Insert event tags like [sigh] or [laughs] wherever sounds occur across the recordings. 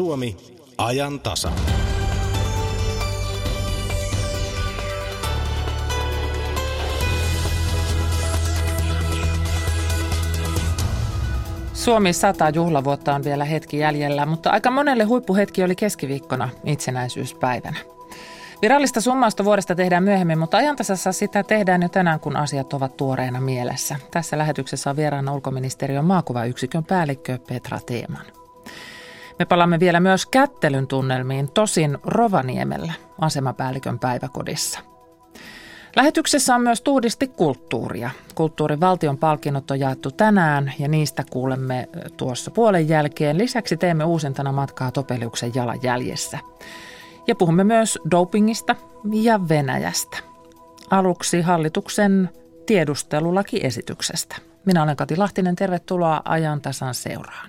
Suomi, ajan tasa. Suomi 100 juhlavuotta on vielä hetki jäljellä, mutta aika monelle huippuhetki oli keskiviikkona itsenäisyyspäivänä. Virallista summausta vuodesta tehdään myöhemmin, mutta ajantasassa sitä tehdään jo tänään, kun asiat ovat tuoreena mielessä. Tässä lähetyksessä on vieraana ulkoministeriön maakuvayksikön päällikkö Petra Teeman. Me palaamme vielä myös kättelyn tunnelmiin, tosin Rovaniemellä, asemapäällikön päiväkodissa. Lähetyksessä on myös tuhdisti kulttuuria. Kulttuurin valtion palkinnot on jaettu tänään ja niistä kuulemme tuossa puolen jälkeen. Lisäksi teemme uusintana matkaa Topeliuksen jalanjäljessä. Ja puhumme myös dopingista ja Venäjästä. Aluksi hallituksen tiedustelulakiesityksestä. Minä olen Kati Lahtinen, tervetuloa ajan tasan seuraan.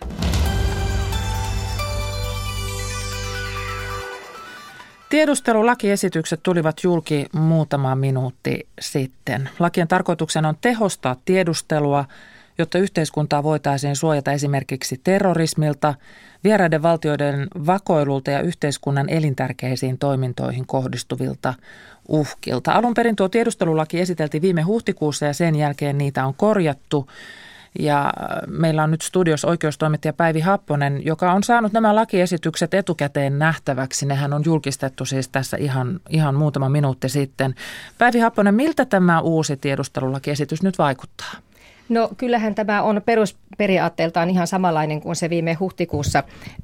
Tiedustelulakiesitykset tulivat julki muutama minuutti sitten. Lakien tarkoituksena on tehostaa tiedustelua, jotta yhteiskuntaa voitaisiin suojata esimerkiksi terrorismilta, vieraiden valtioiden vakoilulta ja yhteiskunnan elintärkeisiin toimintoihin kohdistuvilta uhkilta. Alun perin tuo tiedustelulaki esiteltiin viime huhtikuussa ja sen jälkeen niitä on korjattu. Ja meillä on nyt studios oikeustoimittaja Päivi Happonen, joka on saanut nämä lakiesitykset etukäteen nähtäväksi. Nehän on julkistettu siis tässä ihan, ihan muutama minuutti sitten. Päivi Happonen, miltä tämä uusi tiedustelulakiesitys nyt vaikuttaa? No kyllähän tämä on perusperiaatteeltaan ihan samanlainen kuin se viime huhtikuussa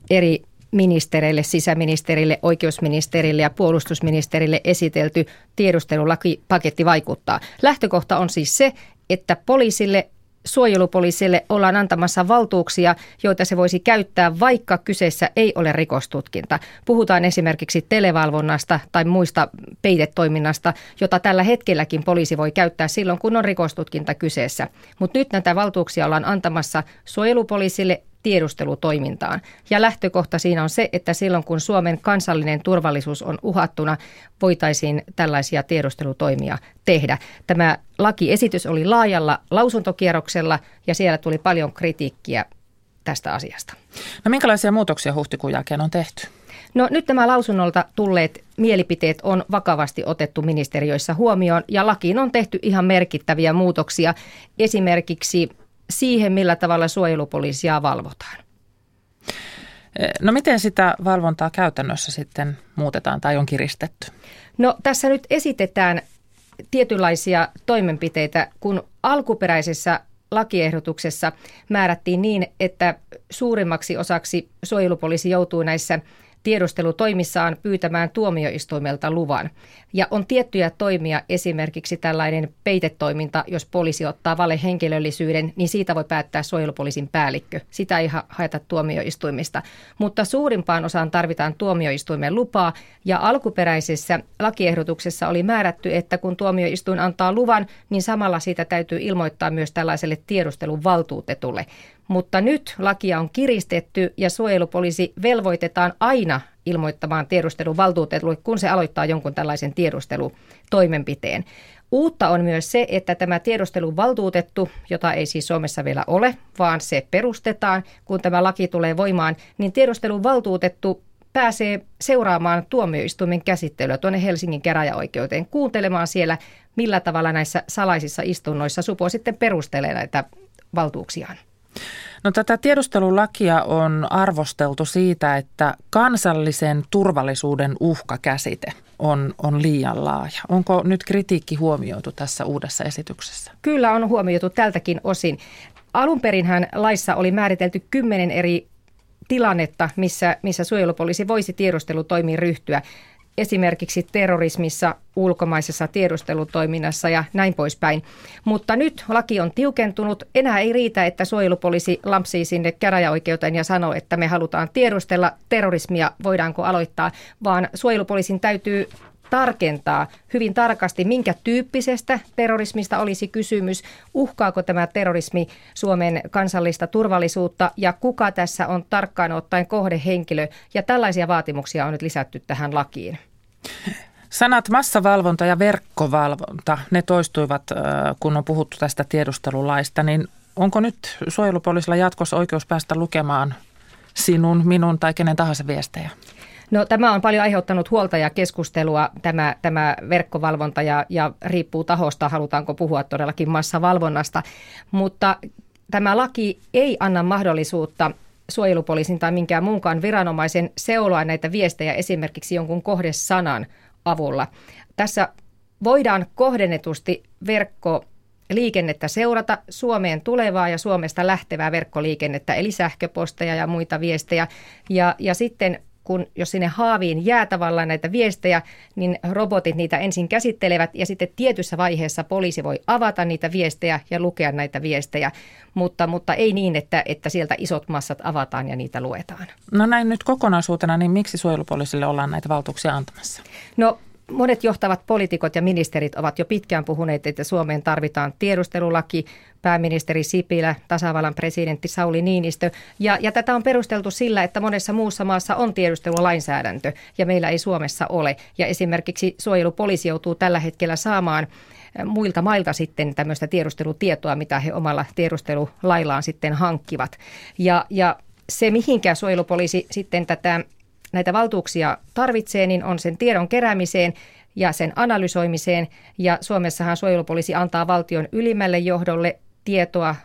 eri ministereille, sisäministerille, oikeusministerille ja puolustusministerille esitelty tiedustelulakipaketti vaikuttaa. Lähtökohta on siis se, että poliisille suojelupoliisille ollaan antamassa valtuuksia, joita se voisi käyttää, vaikka kyseessä ei ole rikostutkinta. Puhutaan esimerkiksi televalvonnasta tai muista peitetoiminnasta, jota tällä hetkelläkin poliisi voi käyttää silloin, kun on rikostutkinta kyseessä. Mutta nyt näitä valtuuksia ollaan antamassa suojelupoliisille tiedustelutoimintaan. Ja lähtökohta siinä on se, että silloin kun Suomen kansallinen turvallisuus on uhattuna, voitaisiin tällaisia tiedustelutoimia tehdä. Tämä lakiesitys oli laajalla lausuntokierroksella ja siellä tuli paljon kritiikkiä tästä asiasta. No minkälaisia muutoksia huhtikuun jälkeen on tehty? No nyt nämä lausunnolta tulleet mielipiteet on vakavasti otettu ministeriöissä huomioon ja lakiin on tehty ihan merkittäviä muutoksia. Esimerkiksi siihen, millä tavalla suojelupoliisia valvotaan. No miten sitä valvontaa käytännössä sitten muutetaan tai on kiristetty? No tässä nyt esitetään tietynlaisia toimenpiteitä, kun alkuperäisessä lakiehdotuksessa määrättiin niin, että suurimmaksi osaksi suojelupoliisi joutuu näissä tiedustelutoimissaan pyytämään tuomioistuimelta luvan. Ja on tiettyjä toimia, esimerkiksi tällainen peitetoiminta, jos poliisi ottaa valehenkilöllisyyden, niin siitä voi päättää suojelupoliisin päällikkö. Sitä ei haeta tuomioistuimista. Mutta suurimpaan osaan tarvitaan tuomioistuimen lupaa, ja alkuperäisessä lakiehdotuksessa oli määrätty, että kun tuomioistuin antaa luvan, niin samalla siitä täytyy ilmoittaa myös tällaiselle tiedustelun valtuutetulle. Mutta nyt lakia on kiristetty ja suojelupoliisi velvoitetaan aina ilmoittamaan tiedusteluvaltuutetulle, kun se aloittaa jonkun tällaisen tiedustelutoimenpiteen. Uutta on myös se, että tämä tiedusteluvaltuutettu, jota ei siis Suomessa vielä ole, vaan se perustetaan, kun tämä laki tulee voimaan, niin tiedusteluvaltuutettu pääsee seuraamaan tuomioistuimen käsittelyä tuonne Helsingin käräjäoikeuteen, kuuntelemaan siellä, millä tavalla näissä salaisissa istunnoissa Supo sitten perustelee näitä valtuuksiaan. No tätä tiedustelulakia on arvosteltu siitä, että kansallisen turvallisuuden uhkakäsite on, on liian laaja. Onko nyt kritiikki huomioitu tässä uudessa esityksessä? Kyllä on huomioitu tältäkin osin. Alunperinhän laissa oli määritelty kymmenen eri tilannetta, missä, missä suojelupoliisi voisi tiedustelutoimiin ryhtyä esimerkiksi terrorismissa, ulkomaisessa tiedustelutoiminnassa ja näin poispäin. Mutta nyt laki on tiukentunut. Enää ei riitä, että suojelupoliisi lampsii sinne käräjäoikeuteen ja sanoo, että me halutaan tiedustella terrorismia, voidaanko aloittaa, vaan suojelupoliisin täytyy tarkentaa hyvin tarkasti, minkä tyyppisestä terrorismista olisi kysymys, uhkaako tämä terrorismi Suomen kansallista turvallisuutta ja kuka tässä on tarkkaan ottaen kohdehenkilö. Ja tällaisia vaatimuksia on nyt lisätty tähän lakiin. Sanat massavalvonta ja verkkovalvonta, ne toistuivat, kun on puhuttu tästä tiedustelulaista, niin onko nyt suojelupoliisilla jatkossa oikeus päästä lukemaan sinun, minun tai kenen tahansa viestejä? No tämä on paljon aiheuttanut huolta ja keskustelua, tämä, tämä verkkovalvonta ja, ja riippuu tahosta, halutaanko puhua todellakin massavalvonnasta, mutta tämä laki ei anna mahdollisuutta suojelupoliisin tai minkään muunkaan viranomaisen seuloa näitä viestejä esimerkiksi jonkun kohdesanan avulla. Tässä voidaan kohdennetusti verkko liikennettä seurata, Suomeen tulevaa ja Suomesta lähtevää verkkoliikennettä, eli sähköposteja ja muita viestejä. Ja, ja sitten kun jos sinne haaviin jää tavallaan näitä viestejä, niin robotit niitä ensin käsittelevät ja sitten tietyssä vaiheessa poliisi voi avata niitä viestejä ja lukea näitä viestejä, mutta, mutta ei niin, että, että sieltä isot massat avataan ja niitä luetaan. No näin nyt kokonaisuutena, niin miksi suojelupoliisille ollaan näitä valtuuksia antamassa? No Monet johtavat poliitikot ja ministerit ovat jo pitkään puhuneet, että Suomeen tarvitaan tiedustelulaki, pääministeri Sipilä, tasavallan presidentti Sauli Niinistö. Ja, ja tätä on perusteltu sillä, että monessa muussa maassa on tiedustelulainsäädäntö ja meillä ei Suomessa ole. Ja esimerkiksi suojelupoliisi joutuu tällä hetkellä saamaan eh, muilta mailta sitten tämmöistä tiedustelutietoa, mitä he omalla tiedustelulaillaan sitten hankkivat. Ja, ja se, mihinkä suojelupoliisi sitten tätä näitä valtuuksia tarvitsee, niin on sen tiedon keräämiseen ja sen analysoimiseen. Ja Suomessahan suojelupoliisi antaa valtion ylimmälle johdolle tietoa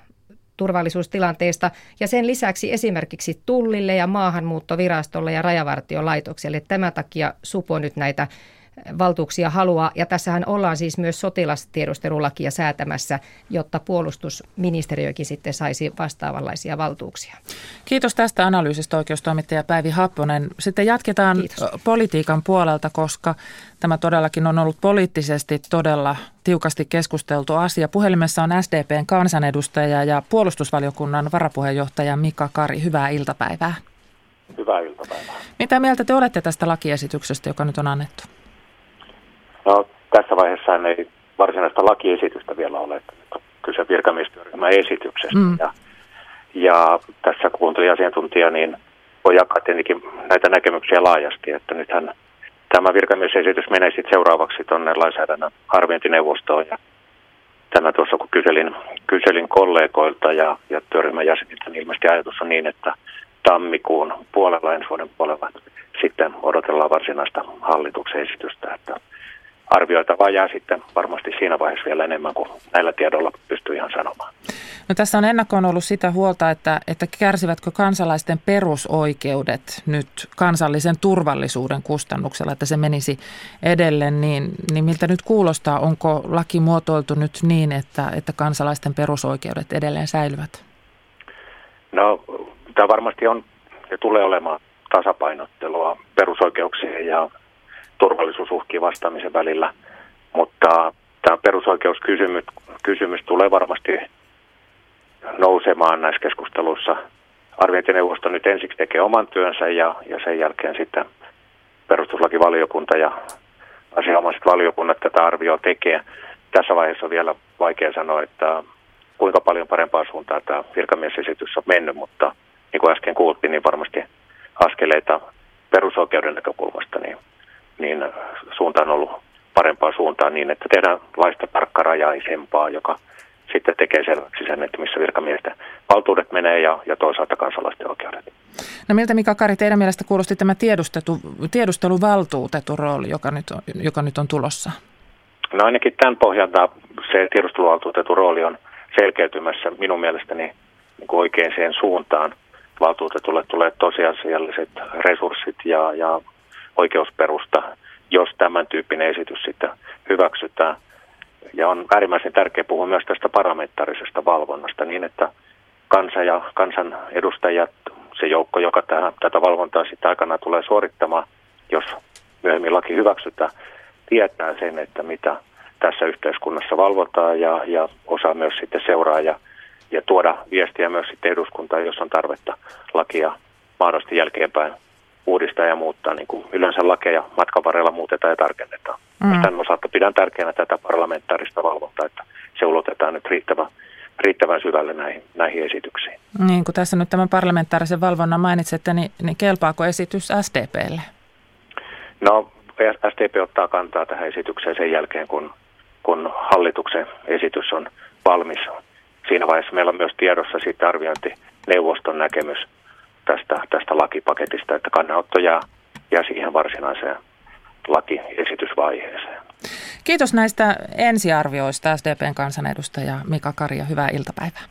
turvallisuustilanteesta ja sen lisäksi esimerkiksi Tullille ja Maahanmuuttovirastolle ja Rajavartiolaitokselle. Tämän takia Supo nyt näitä valtuuksia haluaa. Ja tässähän ollaan siis myös sotilastiedustelulakia säätämässä, jotta puolustusministeriökin sitten saisi vastaavanlaisia valtuuksia. Kiitos tästä analyysistä oikeustoimittaja Päivi Happonen. Sitten jatketaan Kiitos. politiikan puolelta, koska tämä todellakin on ollut poliittisesti todella tiukasti keskusteltu asia. Puhelimessa on SDPn kansanedustaja ja puolustusvaliokunnan varapuheenjohtaja Mika Kari. Hyvää iltapäivää. Hyvää iltapäivää. Mitä mieltä te olette tästä lakiesityksestä, joka nyt on annettu? No tässä vaiheessa ei varsinaista lakiesitystä vielä ole. Kyse virkamiestyöryhmän esityksestä. Mm. Ja, ja tässä kuuntelin asiantuntija, niin voi jakaa tietenkin näitä näkemyksiä laajasti, että nythän tämä virkamiesesitys menee sitten seuraavaksi tuonne lainsäädännön arviointineuvostoon. Ja tämä tuossa kun kyselin, kyselin kollegoilta ja, ja työryhmän jäseniltä, niin ilmeisesti ajatus on niin, että tammikuun puolella ensi vuoden puolella sitten odotellaan varsinaista hallituksen esitystä, että arvioitavaa jää sitten varmasti siinä vaiheessa vielä enemmän kuin näillä tiedoilla pystyy ihan sanomaan. No tässä on ennakkoon ollut sitä huolta, että, että kärsivätkö kansalaisten perusoikeudet nyt kansallisen turvallisuuden kustannuksella, että se menisi edelleen, niin, niin miltä nyt kuulostaa? Onko laki muotoiltu nyt niin, että, että kansalaisten perusoikeudet edelleen säilyvät? No tämä varmasti on ja tulee olemaan tasapainottelua perusoikeuksien ja turvallisuusuhkiin vastaamisen välillä. Mutta tämä perusoikeuskysymys kysymys tulee varmasti nousemaan näissä keskusteluissa. Arviointineuvosto nyt ensiksi tekee oman työnsä ja, ja sen jälkeen sitten perustuslakivaliokunta ja asianomaiset valiokunnat tätä arvioa tekee. Tässä vaiheessa on vielä vaikea sanoa, että kuinka paljon parempaa suuntaan tämä virkamiesesitys on mennyt, mutta niin kuin äsken kuultiin, niin varmasti askeleita perusoikeuden näkökulmasta niin niin suunta on ollut parempaa suuntaan niin, että tehdään laista tarkkarajaisempaa, joka sitten tekee selväksi sen, että missä virkamiesten valtuudet menee ja, ja toisaalta kansalaisten oikeudet. No miltä Mika Kari teidän mielestä kuulosti tämä tiedusteluvaltuutetun rooli, joka nyt, on, joka nyt on tulossa? No ainakin tämän pohjalta se tiedusteluvaltuutetun rooli on selkeytymässä minun mielestäni niin kuin oikeaan suuntaan. Valtuutetulle tulee tosiasialliset resurssit ja, ja oikeusperusta, jos tämän tyyppinen esitys sitten hyväksytään. Ja on äärimmäisen tärkeää puhua myös tästä parlamentaarisesta valvonnasta niin, että kansa ja kansan edustajat, se joukko, joka tähän, tätä valvontaa sitten aikana tulee suorittamaan, jos myöhemmin laki hyväksytään, tietää sen, että mitä tässä yhteiskunnassa valvotaan ja, ja osaa myös sitten seuraa ja, ja tuoda viestiä myös sitten eduskuntaan, jos on tarvetta lakia mahdollisesti jälkeenpäin uudistaa ja muuttaa, niin kuin yleensä lakeja matkan varrella muutetaan ja tarkennetaan. Mm. Tämän osalta pidän tärkeänä tätä parlamentaarista valvontaa, että se ulotetaan nyt riittävän, riittävän syvälle näihin, näihin esityksiin. Niin, kun tässä nyt tämän parlamentaarisen valvonnan mainitsette, niin, niin kelpaako esitys SDPlle? No, SDP ottaa kantaa tähän esitykseen sen jälkeen, kun, kun hallituksen esitys on valmis. Siinä vaiheessa meillä on myös tiedossa sitten arviointineuvoston näkemys – tästä, tästä lakipaketista, että kannanotto jää, jää siihen varsinaiseen lakiesitysvaiheeseen. Kiitos näistä ensiarvioista SDPn kansanedustaja Mika Kari ja hyvää iltapäivää.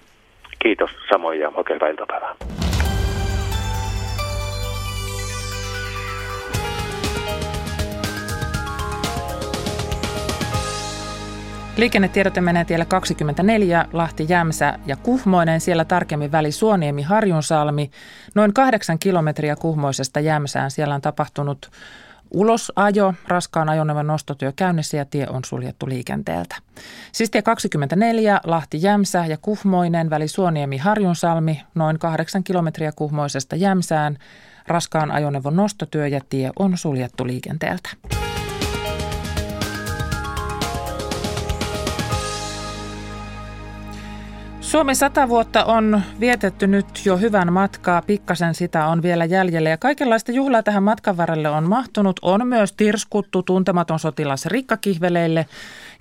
Kiitos samoin ja oikein hyvää iltapäivää. Liikennetiedote menee tiellä 24, Lahti, Jämsä ja Kuhmoinen. Siellä tarkemmin väli Suoniemi, Harjunsalmi. Noin kahdeksan kilometriä Kuhmoisesta Jämsään. Siellä on tapahtunut ulosajo, raskaan ajoneuvon nostotyö käynnissä ja tie on suljettu liikenteeltä. Siis tie 24, Lahti, Jämsä ja Kuhmoinen, väli Suoniemi, Harjunsalmi. Noin kahdeksan kilometriä Kuhmoisesta Jämsään. Raskaan ajoneuvon nostotyö ja tie on suljettu liikenteeltä. Suomi 100 vuotta on vietetty nyt jo hyvän matkaa, pikkasen sitä on vielä jäljellä. Ja kaikenlaista juhlaa tähän matkan varrelle on mahtunut. On myös tirskuttu tuntematon sotilas rikkakihveleille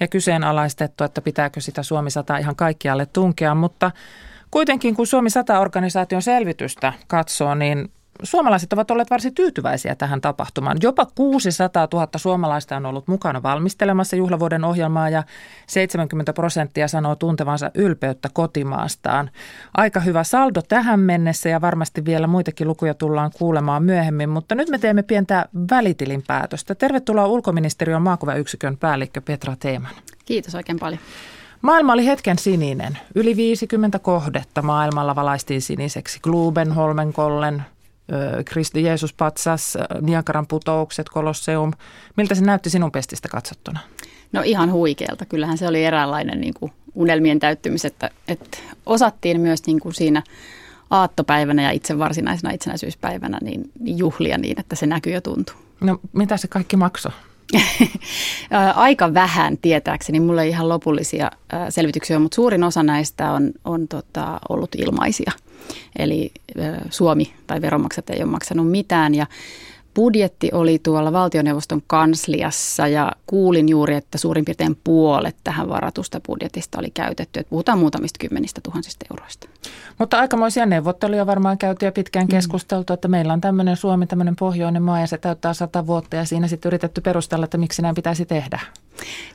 ja kyseenalaistettu, että pitääkö sitä Suomi 100 ihan kaikkialle tunkea, mutta kuitenkin kun Suomi 100-organisaation selvitystä katsoo, niin suomalaiset ovat olleet varsin tyytyväisiä tähän tapahtumaan. Jopa 600 000 suomalaista on ollut mukana valmistelemassa juhlavuoden ohjelmaa ja 70 prosenttia sanoo tuntevansa ylpeyttä kotimaastaan. Aika hyvä saldo tähän mennessä ja varmasti vielä muitakin lukuja tullaan kuulemaan myöhemmin, mutta nyt me teemme pientä välitilinpäätöstä. Tervetuloa ulkoministeriön maakuvayksikön päällikkö Petra Teeman. Kiitos oikein paljon. Maailma oli hetken sininen. Yli 50 kohdetta maailmalla valaistiin siniseksi. Gluben, Holmenkollen, Kristi Jeesus patsas, Niagaran putoukset, Kolosseum. Miltä se näytti sinun pestistä katsottuna? No ihan huikealta. Kyllähän se oli eräänlainen niin kuin unelmien täyttymys, että, että osattiin myös niin kuin siinä aattopäivänä ja itse varsinaisena itsenäisyyspäivänä niin juhlia niin, että se näkyy ja tuntuu. No mitä se kaikki maksoi? [laughs] Aika vähän tietääkseni, mulla ei ihan lopullisia selvityksiä, mutta suurin osa näistä on, on tota, ollut ilmaisia. Eli Suomi tai veronmaksajat ei ole maksanut mitään ja budjetti oli tuolla valtioneuvoston kansliassa ja kuulin juuri, että suurin piirtein puolet tähän varatusta budjetista oli käytetty. Että puhutaan muutamista kymmenistä tuhansista euroista. Mutta aikamoisia neuvotteluja varmaan käyty ja pitkään mm. keskusteltu, että meillä on tämmöinen Suomi, tämmöinen pohjoinen maa ja se täyttää sata vuotta ja siinä sitten yritetty perustella, että miksi näin pitäisi tehdä.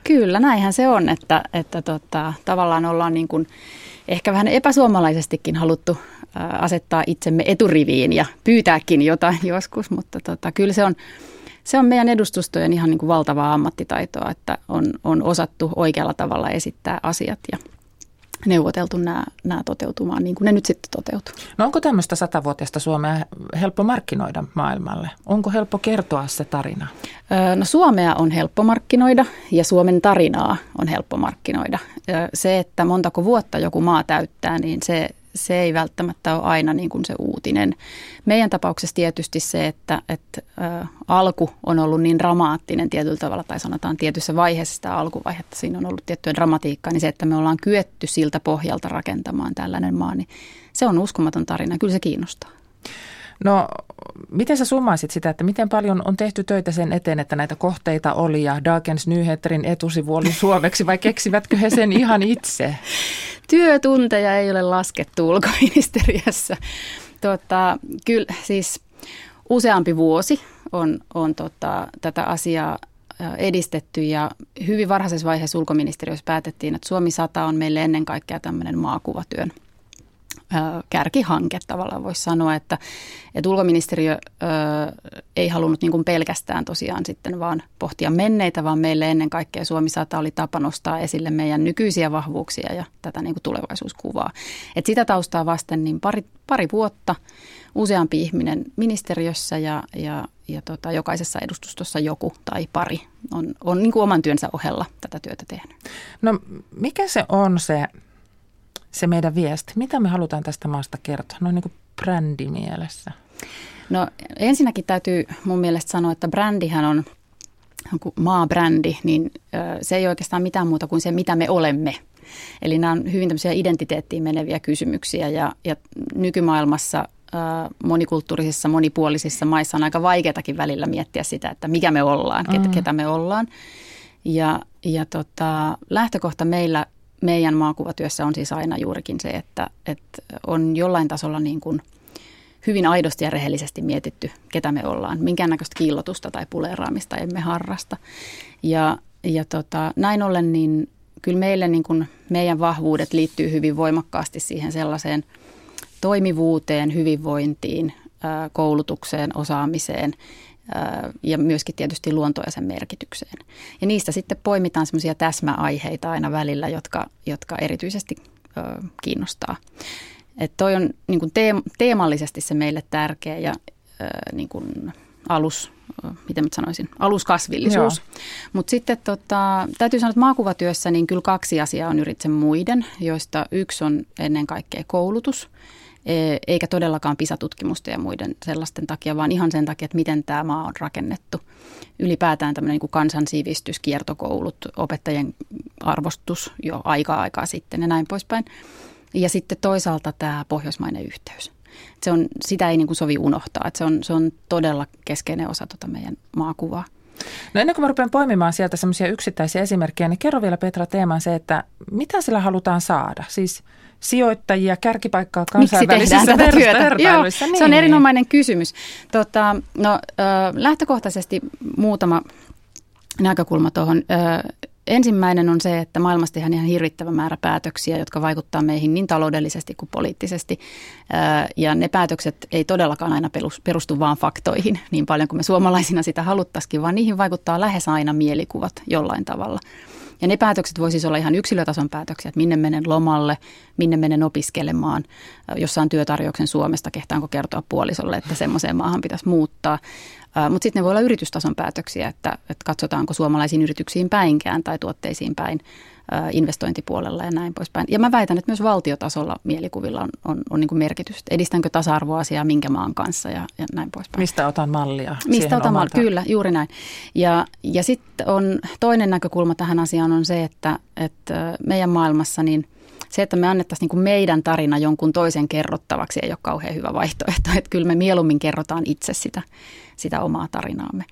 Kyllä, näinhän se on, että, että tota, tavallaan ollaan niin kuin ehkä vähän epäsuomalaisestikin haluttu asettaa itsemme eturiviin ja pyytääkin jotain joskus, mutta tota, kyllä se on, se on meidän edustustojen ihan niin kuin valtavaa ammattitaitoa, että on, on osattu oikealla tavalla esittää asiat ja neuvoteltu nämä, nämä toteutumaan niin kuin ne nyt sitten toteutuu. No onko tämmöistä satavuotiaista Suomea helppo markkinoida maailmalle? Onko helppo kertoa se tarina? No Suomea on helppo markkinoida ja Suomen tarinaa on helppo markkinoida. Se, että montako vuotta joku maa täyttää, niin se, se ei välttämättä ole aina niin kuin se uutinen. Meidän tapauksessa tietysti se, että, että ä, alku on ollut niin dramaattinen tietyllä tavalla, tai sanotaan tietyssä vaiheessa sitä alkuvaihetta, siinä on ollut tiettyä dramatiikkaa, niin se, että me ollaan kyetty siltä pohjalta rakentamaan tällainen maa, niin se on uskomaton tarina. Kyllä se kiinnostaa. No, miten sä summaisit sitä, että miten paljon on tehty töitä sen eteen, että näitä kohteita oli ja Dagens Nyheterin etusivu oli suomeksi vai keksivätkö he sen ihan itse? Työtunteja ei ole laskettu ulkoministeriössä. Tota, kyllä siis useampi vuosi on, on tota, tätä asiaa edistetty ja hyvin varhaisessa vaiheessa ulkoministeriössä päätettiin, että Suomi 100 on meille ennen kaikkea tämmöinen maakuvatyön kärkihanke tavallaan voisi sanoa, että, että ulkoministeriö ö, ei halunnut niin pelkästään tosiaan sitten vaan pohtia menneitä, vaan meille ennen kaikkea Suomi 100 oli tapa nostaa esille meidän nykyisiä vahvuuksia ja tätä niin kuin tulevaisuuskuvaa. Et sitä taustaa vasten niin pari, pari vuotta useampi ihminen ministeriössä ja, ja, ja tota, jokaisessa edustustossa joku tai pari on, on niin kuin oman työnsä ohella tätä työtä tehnyt. No mikä se on se se meidän viesti? Mitä me halutaan tästä maasta kertoa? No niin kuin brändimielessä. No ensinnäkin täytyy mun mielestä sanoa, että brändihän on maabrändi, niin se ei oikeastaan mitään muuta kuin se, mitä me olemme. Eli nämä on hyvin tämmöisiä identiteettiin meneviä kysymyksiä ja, ja nykymaailmassa monikulttuurisissa, monipuolisissa maissa on aika vaikeatakin välillä miettiä sitä, että mikä me ollaan, ketä, mm. ketä me ollaan. Ja, ja tota, lähtökohta meillä meidän maakuvatyössä on siis aina juurikin se, että, että on jollain tasolla niin kuin hyvin aidosti ja rehellisesti mietitty, ketä me ollaan. Minkäännäköistä kiillotusta tai puleeraamista emme harrasta. Ja, ja tota, näin ollen niin kyllä meille niin kuin meidän vahvuudet liittyy hyvin voimakkaasti siihen sellaiseen toimivuuteen, hyvinvointiin, koulutukseen, osaamiseen ja myöskin tietysti luontoon ja sen merkitykseen. Ja niistä sitten poimitaan semmoisia täsmäaiheita aina välillä, jotka, jotka erityisesti kiinnostaa. Että toi on niin kuin teemallisesti se meille tärkeä ja niin kuin alus, miten mä sanoisin, aluskasvillisuus. Mutta sitten tota, täytyy sanoa, että maakuvatyössä niin kyllä kaksi asiaa on yritse muiden, joista yksi on ennen kaikkea koulutus, eikä todellakaan PISA-tutkimusta ja muiden sellaisten takia, vaan ihan sen takia, että miten tämä maa on rakennettu. Ylipäätään tämmöinen niin kansansivistys, kiertokoulut, opettajien arvostus jo aikaa aikaa sitten ja näin poispäin. Ja sitten toisaalta tämä pohjoismainen yhteys. Se on, sitä ei niin kuin sovi unohtaa, että se on, se on todella keskeinen osa tuota meidän maakuvaa. No ennen kuin mä rupean poimimaan sieltä semmoisia yksittäisiä esimerkkejä, niin kerro vielä Petra teemaan se, että mitä sillä halutaan saada? Siis sijoittajia, kärkipaikkaa kansainvälisissä? Joo, niin. Se on niin. erinomainen kysymys. Tota, no, lähtökohtaisesti muutama näkökulma tuohon. Ensimmäinen on se, että maailmassa tehdään ihan hirvittävä määrä päätöksiä, jotka vaikuttaa meihin niin taloudellisesti kuin poliittisesti. Ja ne päätökset ei todellakaan aina perustu vaan faktoihin niin paljon kuin me suomalaisina sitä haluttaisikin, vaan niihin vaikuttaa lähes aina mielikuvat jollain tavalla. Ja ne päätökset voi siis olla ihan yksilötason päätöksiä, että minne menen lomalle, minne menen opiskelemaan, jossain työtarjouksen Suomesta, kehtaanko kertoa puolisolle, että semmoiseen maahan pitäisi muuttaa. Mutta sitten ne voi olla yritystason päätöksiä, että, että katsotaanko suomalaisiin yrityksiin päinkään tai tuotteisiin päin investointipuolella ja näin poispäin. Ja mä väitän, että myös valtiotasolla mielikuvilla on, on, on niin merkitystä. Edistänkö tasa-arvoasiaa minkä maan kanssa ja, ja näin poispäin. Mistä otan mallia? Mistä otan mallia, kyllä, juuri näin. Ja, ja sitten on toinen näkökulma tähän asiaan on se, että, että meidän maailmassa niin – se, että me annettaisiin niin meidän tarina jonkun toisen kerrottavaksi ei ole kauhean hyvä vaihtoehto. [laughs] Että kyllä me mieluummin kerrotaan itse sitä, sitä omaa tarinaamme.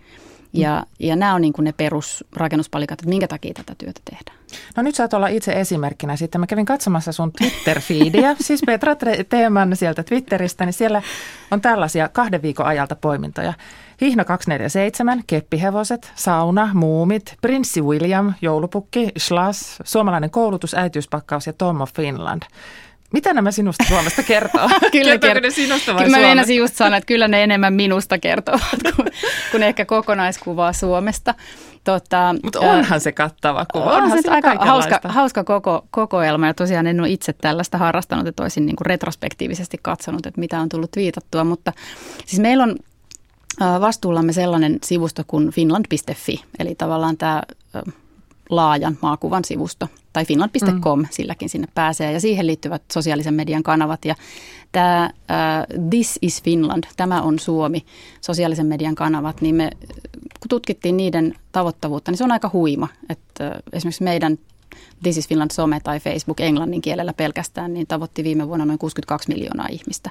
Ja, mm. ja nämä on niin kuin ne perusrakennuspalikat, että minkä takia tätä työtä tehdään. No nyt saat olla itse esimerkkinä sitten. Mä kävin katsomassa sun Twitter-feediä, [laughs] siis Petra Teeman sieltä Twitteristä, niin siellä on tällaisia kahden viikon ajalta poimintoja. Hihna 247, Keppihevoset, Sauna, Muumit, Prinssi William, Joulupukki, Schlas, Suomalainen koulutus, äitiyspakkaus ja Tom of Finland. Mitä nämä sinusta Suomesta kertoo? [laughs] kyllä kert- ne sinusta vai Mä meinasin just sanoa, että kyllä ne enemmän minusta kertovat kuin, kuin ehkä kokonaiskuvaa Suomesta. Tota, Mutta onhan se kattava kuva. Onhan, onhan se aika hauska, hauska koko, kokoelma ja tosiaan en ole itse tällaista harrastanut, että olisin niin kuin retrospektiivisesti katsonut, että mitä on tullut viitattua. Mutta siis meillä on vastuullamme sellainen sivusto kuin finland.fi, eli tavallaan tämä laajan maakuvan sivusto, tai finland.com, mm. silläkin sinne pääsee, ja siihen liittyvät sosiaalisen median kanavat. Ja tämä uh, This is Finland, tämä on Suomi, sosiaalisen median kanavat, niin me kun tutkittiin niiden tavoittavuutta, niin se on aika huima. Että uh, esimerkiksi meidän This is Finland some tai Facebook englannin kielellä pelkästään, niin tavoitti viime vuonna noin 62 miljoonaa ihmistä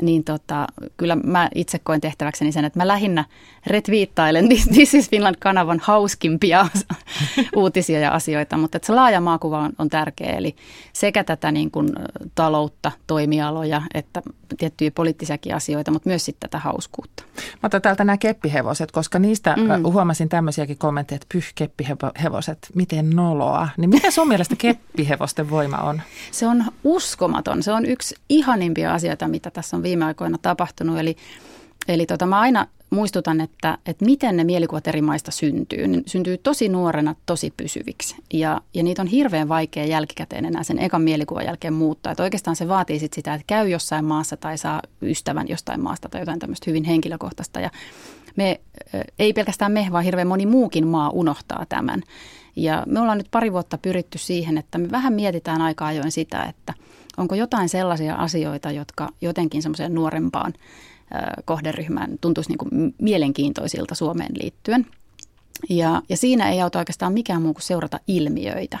niin tota, kyllä mä itse koen tehtäväkseni sen, että mä lähinnä retviittailen [laughs] This is Finland-kanavan hauskimpia [laughs] uutisia ja asioita, mutta että se laaja maakuva on, on tärkeä, eli sekä tätä niin kuin, taloutta, toimialoja, että tiettyjä poliittisiakin asioita, mutta myös sitten tätä hauskuutta. Mä otan täältä nämä keppihevoset, koska niistä mm. huomasin tämmöisiäkin kommentteja, että pyh keppihevoset, miten noloa. Niin mikä sun mielestä keppihevosten voima on? Se on uskomaton. Se on yksi ihanimpia asioita, mitä tässä on viime aikoina tapahtunut. Eli, eli tota, mä aina muistutan, että, että miten ne mielikuvat eri maista syntyy. Ne syntyy tosi nuorena, tosi pysyviksi. Ja, ja niitä on hirveän vaikea jälkikäteen enää sen ekan mielikuvan jälkeen muuttaa. Että oikeastaan se vaatii sit sitä, että käy jossain maassa tai saa ystävän jostain maasta tai jotain tämmöistä hyvin henkilökohtaista. Ja me, ei pelkästään me, vaan hirveän moni muukin maa unohtaa tämän. Ja me ollaan nyt pari vuotta pyritty siihen, että me vähän mietitään aika ajoin sitä, että onko jotain sellaisia asioita, jotka jotenkin semmoiseen nuorempaan kohderyhmään tuntuisi niin kuin mielenkiintoisilta Suomeen liittyen. Ja, ja siinä ei auta oikeastaan mikään muu kuin seurata ilmiöitä.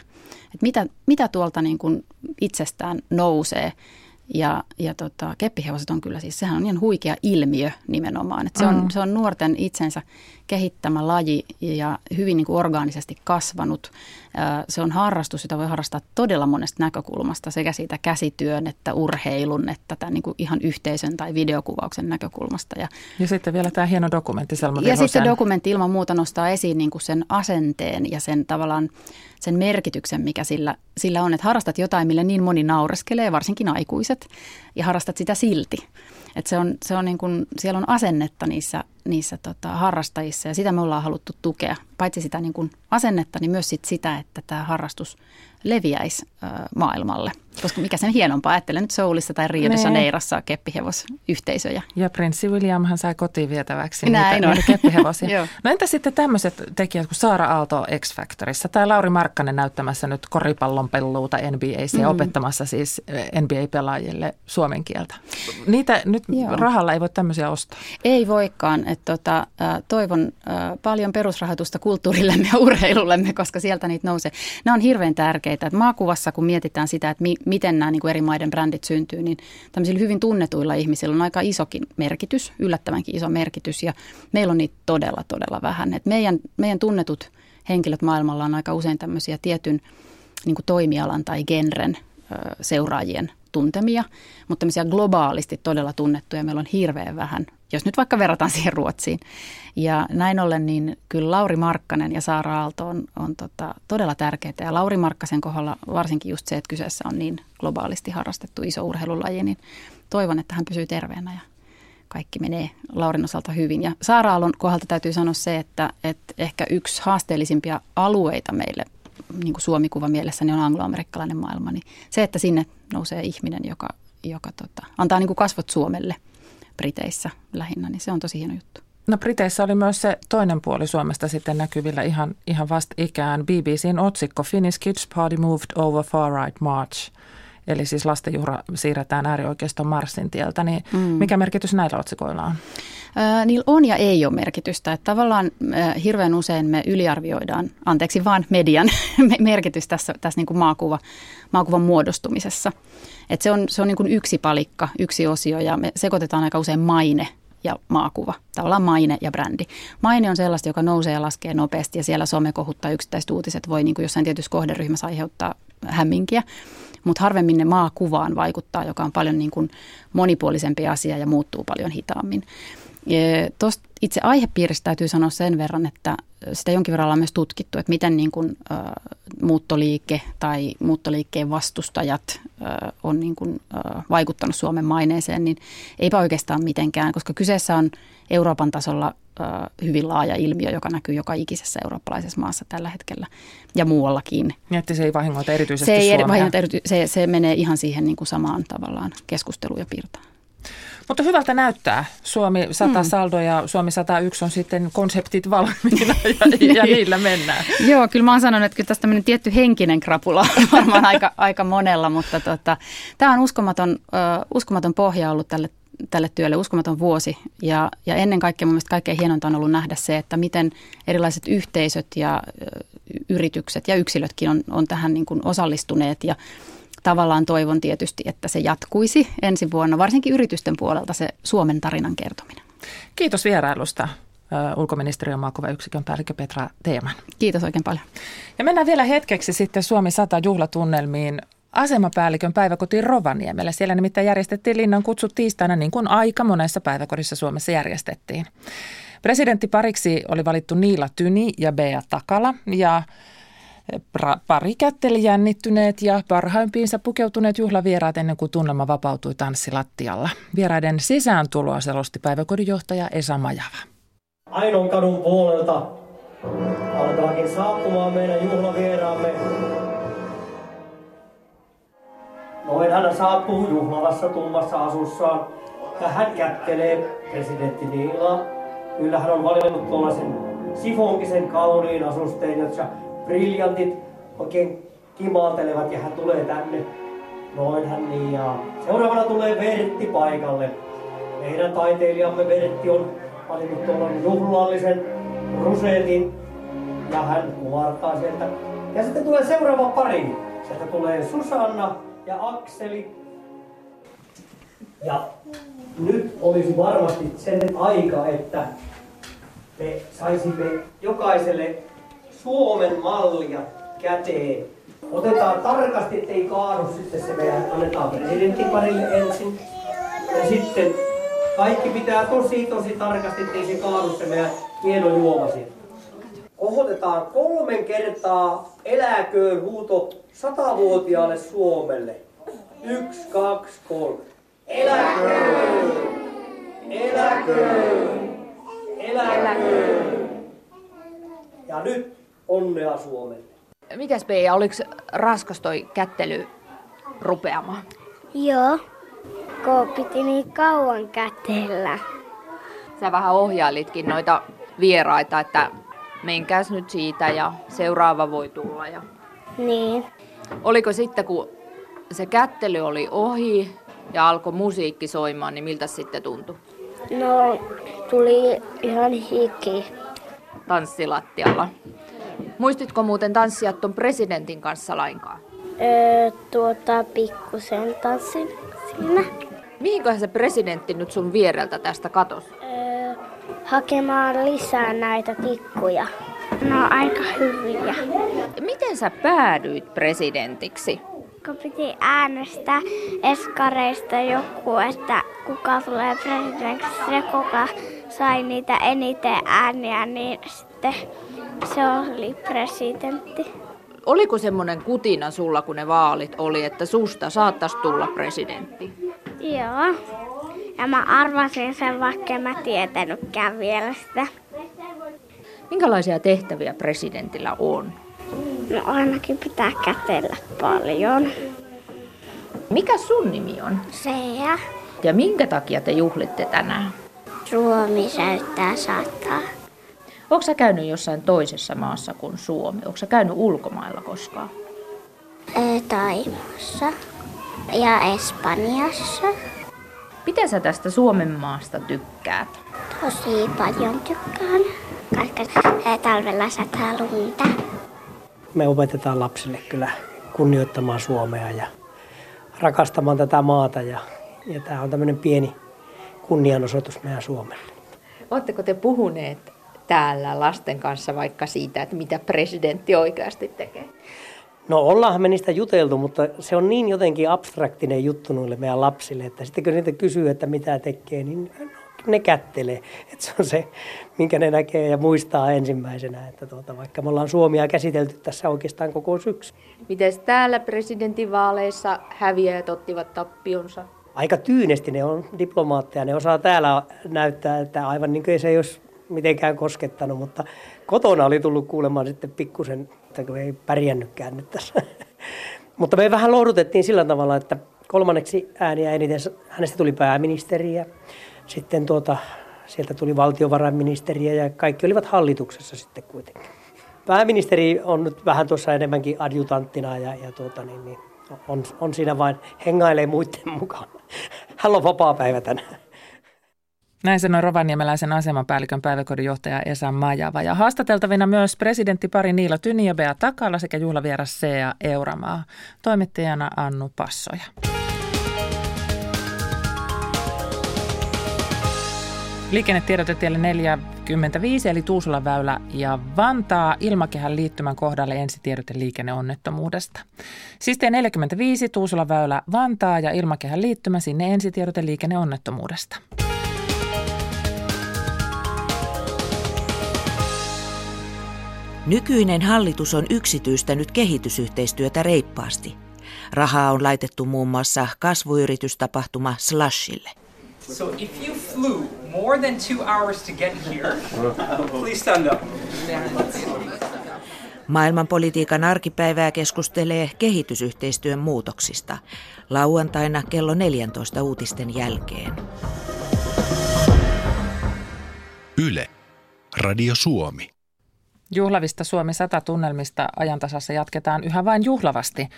Et mitä, mitä tuolta niin kuin itsestään nousee Ja, ja tota, keppihevoset on kyllä siis, sehän on ihan huikea ilmiö nimenomaan. Et se, on, mm. se on nuorten itsensä kehittämä laji ja hyvin niin kuin orgaanisesti kasvanut. Se on harrastus, jota voi harrastaa todella monesta näkökulmasta, sekä siitä käsityön että urheilun että tämän niin kuin ihan yhteisön tai videokuvauksen näkökulmasta. Ja, ja sitten vielä tämä hieno dokumentti Selma Ja sitten dokumentti ilman muuta nostaa esiin niin kuin sen asenteen ja sen tavallaan sen merkityksen, mikä sillä, sillä on, että harrastat jotain, millä niin moni naureskelee, varsinkin aikuiset, ja harrastat sitä silti. Et se on, se on niin kuin, siellä on asennetta niissä, niissä tota, harrastajissa ja sitä me ollaan haluttu tukea. Paitsi sitä niin kuin asennetta, niin myös sit sitä, että tämä harrastus leviäisi ö, maailmalle. Koska mikä sen hienompaa, ajattelen nyt Soulissa tai Rio de niin. Janeirossa keppihevosyhteisöjä. Ja prinssi William hän sai kotiin vietäväksi Näin niitä, niitä keppihevosia. [laughs] no entä sitten tämmöiset tekijät kuin Saara Aalto X-Factorissa tai Lauri Markkanen näyttämässä nyt koripallon pelluuta NBAssä mm. ja opettamassa siis NBA-pelaajille suomen kieltä. Niitä nyt Joo. rahalla ei voi tämmöisiä ostaa. Ei voikaan. Että tota, toivon paljon perusrahoitusta kulttuurillemme ja urheilullemme, koska sieltä niitä nousee. Nämä on hirveän tärkeitä. Että maakuvassa, kun mietitään sitä, että mi- miten nämä niin kuin eri maiden brändit syntyy, niin tämmöisillä hyvin tunnetuilla ihmisillä on aika isokin merkitys, yllättävänkin iso merkitys. Ja meillä on niitä todella, todella vähän. Et meidän, meidän tunnetut henkilöt maailmalla on aika usein tämmöisiä tietyn niin kuin toimialan tai genren seuraajien tuntemia, mutta tämmöisiä globaalisti todella tunnettuja meillä on hirveän vähän, jos nyt vaikka verrataan [laughs] siihen Ruotsiin. Ja näin ollen niin kyllä Lauri Markkanen ja Saara Aalto on, on tota, todella tärkeitä. Ja Lauri Markkasen kohdalla varsinkin just se, että kyseessä on niin globaalisti harrastettu iso urheilulaji, niin toivon, että hän pysyy terveenä ja kaikki menee Laurin osalta hyvin. Ja Saara Aallon kohdalta täytyy sanoa se, että, että ehkä yksi haasteellisimpia alueita meille niin kuin Suomi-kuva mielessäni on angloamerikkalainen maailma, niin se, että sinne nousee ihminen, joka, joka tota, antaa niin kuin kasvot Suomelle Briteissä lähinnä, niin se on tosi hieno juttu. No Briteissä oli myös se toinen puoli Suomesta sitten näkyvillä ihan, ihan vasta ikään. BBCn otsikko Finnish Kids Party Moved Over Far Right March. Eli siis lastenjuhra siirretään äärioikeiston Marsin tieltä. Niin mm. Mikä merkitys näillä otsikoilla on? Äh, niillä on ja ei ole merkitystä. Että tavallaan äh, hirveän usein me yliarvioidaan, anteeksi vaan median [laughs] merkitys tässä, tässä niin kuin maakuva, maakuvan muodostumisessa. Et se on, se on niin kuin yksi palikka, yksi osio ja me sekoitetaan aika usein maine ja maakuva, tavallaan maine ja brändi. Maine on sellaista, joka nousee ja laskee nopeasti ja siellä somekohut tai yksittäiset uutiset voi niin kuin jossain tietyssä kohderyhmässä aiheuttaa hämminkiä, mutta harvemmin ne maakuvaan vaikuttaa, joka on paljon niin kuin monipuolisempi asia ja muuttuu paljon hitaammin. Tuosta itse aihepiiristä täytyy sanoa sen verran, että sitä jonkin verran ollaan myös tutkittu, että miten niin kuin, äh, muuttoliike tai muuttoliikkeen vastustajat äh, on niin kuin, äh, vaikuttanut Suomen maineeseen, niin eipä oikeastaan mitenkään, koska kyseessä on Euroopan tasolla äh, hyvin laaja ilmiö, joka näkyy joka ikisessä eurooppalaisessa maassa tällä hetkellä ja muuallakin. Niin, että se ei vahingoita erityisesti se ei Suomea. Vahingoita erity- se, se menee ihan siihen niin kuin samaan tavallaan keskusteluun ja piirtaan. Mutta hyvältä näyttää. Suomi 100 mm. saldo ja Suomi 101 on sitten konseptit valmiina ja, [laughs] ja niillä mennään. Joo, kyllä mä oon sanonut, että kyllä tästä tämmöinen tietty henkinen krapula [laughs] varmaan aika, aika monella, mutta tota, tämä on uskomaton, uh, uskomaton pohja ollut tälle tälle työlle uskomaton vuosi. Ja, ja ennen kaikkea mun mielestä kaikkein hienointa on ollut nähdä se, että miten erilaiset yhteisöt ja yritykset ja yksilötkin on, on tähän niin kuin osallistuneet. Ja tavallaan toivon tietysti, että se jatkuisi ensi vuonna, varsinkin yritysten puolelta se Suomen tarinan kertominen. Kiitos vierailusta ulkoministeriön maakuvayksikön päällikkö Petra Teeman. Kiitos oikein paljon. Ja mennään vielä hetkeksi sitten Suomi 100 juhlatunnelmiin asemapäällikön päiväkotiin Rovaniemellä. Siellä nimittäin järjestettiin linnan kutsut tiistaina niin kuin aika monessa päiväkodissa Suomessa järjestettiin. Presidentti pariksi oli valittu Niila Tyni ja Bea Takala ja Pari kätteli jännittyneet ja parhaimpiinsa pukeutuneet juhlavieraat ennen kuin tunnelma vapautui tanssilattialla. Vieraiden sisääntuloa selosti päiväkodin johtaja Esa Majava. Ainon kadun puolelta alkaakin saapumaan meidän juhlavieraamme. Noin hän saapuu juhlavassa tummassa asussaan ja hän kättelee presidentti Niilaa. Kyllä hän on valinnut tuollaisen sifonkisen kauniin asusteen, jossa briljantit oikein kimaatelevat ja hän tulee tänne. Noinhan niin ja seuraavana tulee Vertti paikalle. Meidän taiteilijamme Vertti on valinnut tuollainen juhlallisen rusetin ja hän kumartaa sieltä. Ja sitten tulee seuraava pari. Sieltä tulee Susanna ja Akseli. Ja nyt olisi varmasti sen aika, että me saisimme jokaiselle Suomen mallia käteen. Otetaan tarkasti, ettei kaadu sitten se meidän, annetaan presidenttiparille ensin. Ja sitten kaikki pitää tosi tosi tarkasti, ettei se kaadu se meidän hieno juoma. Kohotetaan kolmen kertaa eläköön huuto satavuotiaalle Suomelle. Yksi, kaksi, kolme. Eläköön! Eläköön! Eläköön! Ja nyt onnea Suomelle. Mikäs Peija, oliko raskas toi kättely rupeamaan? Joo, kun piti niin kauan kätellä. Sä vähän ohjailitkin noita vieraita, että menkääs nyt siitä ja seuraava voi tulla. Ja... Niin. Oliko sitten, kun se kättely oli ohi ja alkoi musiikki soimaan, niin miltä sitten tuntui? No, tuli ihan hiki. Tanssilattialla. Muistitko muuten tanssia tuon presidentin kanssa lainkaan? Öö, tuota, pikkusen tanssin siinä. Mihinköhän se presidentti nyt sun viereltä tästä katos? Öö, hakemaan lisää näitä tikkuja. No aika hyviä. Miten sä päädyit presidentiksi? Kun piti äänestää eskareista joku, että kuka tulee presidentiksi, se kuka sai niitä eniten ääniä, niin sitten se oli presidentti. Oliko semmoinen kutina sulla, kun ne vaalit oli, että susta saattaisi tulla presidentti? Joo. Ja mä arvasin sen, vaikka en mä tietänytkään vielä sitä. Minkälaisia tehtäviä presidentillä on? No ainakin pitää kätellä paljon. Mikä sun nimi on? Sea. Ja minkä takia te juhlitte tänään? Suomi säyttää sataa. Onko sä käynyt jossain toisessa maassa kuin Suomi? Onko sä käynyt ulkomailla koskaan? Taimassa ja Espanjassa. Miten sä tästä Suomen maasta tykkäät? Tosi paljon tykkään, koska talvella sataa lunta. Me opetetaan lapsille kyllä kunnioittamaan Suomea ja rakastamaan tätä maata ja, ja tämä on tämmöinen pieni kunnianosoitus meidän Suomelle. Oletteko te puhuneet täällä lasten kanssa vaikka siitä, että mitä presidentti oikeasti tekee? No ollaanhan me niistä juteltu, mutta se on niin jotenkin abstraktinen juttu noille meidän lapsille, että sitten kun niitä kysyy, että mitä tekee, niin ne kättelee. Että se on se, minkä ne näkee ja muistaa ensimmäisenä, että tuota, vaikka me ollaan Suomia käsitelty tässä oikeastaan koko syksy. Miten täällä presidentinvaaleissa häviäjät ottivat tappionsa? Aika tyynesti ne on diplomaatteja, ne osaa täällä näyttää, että aivan niin kuin se ei olisi mitenkään koskettanut, mutta kotona oli tullut kuulemaan sitten pikkusen, että kun ei pärjännytkään nyt tässä. [laughs] mutta me vähän lohdutettiin sillä tavalla, että kolmanneksi ääniä eniten hänestä tuli pääministeriä, sitten tuota, sieltä tuli valtiovarainministeriä ja kaikki olivat hallituksessa sitten kuitenkin. Pääministeri on nyt vähän tuossa enemmänkin adjutanttina ja, ja tuota, niin, niin, on, on siinä vain hengailee muiden mukaan. Hän on vapaa päivä tänään. Näin sanoi Rovaniemeläisen asemanpäällikön päiväkodin johtaja Esa Majava. Ja haastateltavina myös presidentti Pari Niila Tyni ja Bea Takala sekä juhlavieras Sea Euramaa. Toimittajana Annu Passoja. Liikennetiedotetielle 45 eli Tuusulan väylä ja Vantaa ilmakehän liittymän kohdalle ensitiedote liikenneonnettomuudesta. Siis 45 Tuusulan väylä Vantaa ja ilmakehän liittymä sinne ensitiedote liikenneonnettomuudesta. Nykyinen hallitus on yksityistänyt kehitysyhteistyötä reippaasti. Rahaa on laitettu muun muassa kasvuyritystapahtuma Slashille. So if you flew more than two hours to get here, please stand up. Maailmanpolitiikan arkipäivää keskustelee kehitysyhteistyön muutoksista lauantaina kello 14 uutisten jälkeen. Yle. Radio Suomi. Juhlavista Suomi 100 tunnelmista ajantasassa jatketaan yhä vain juhlavasti.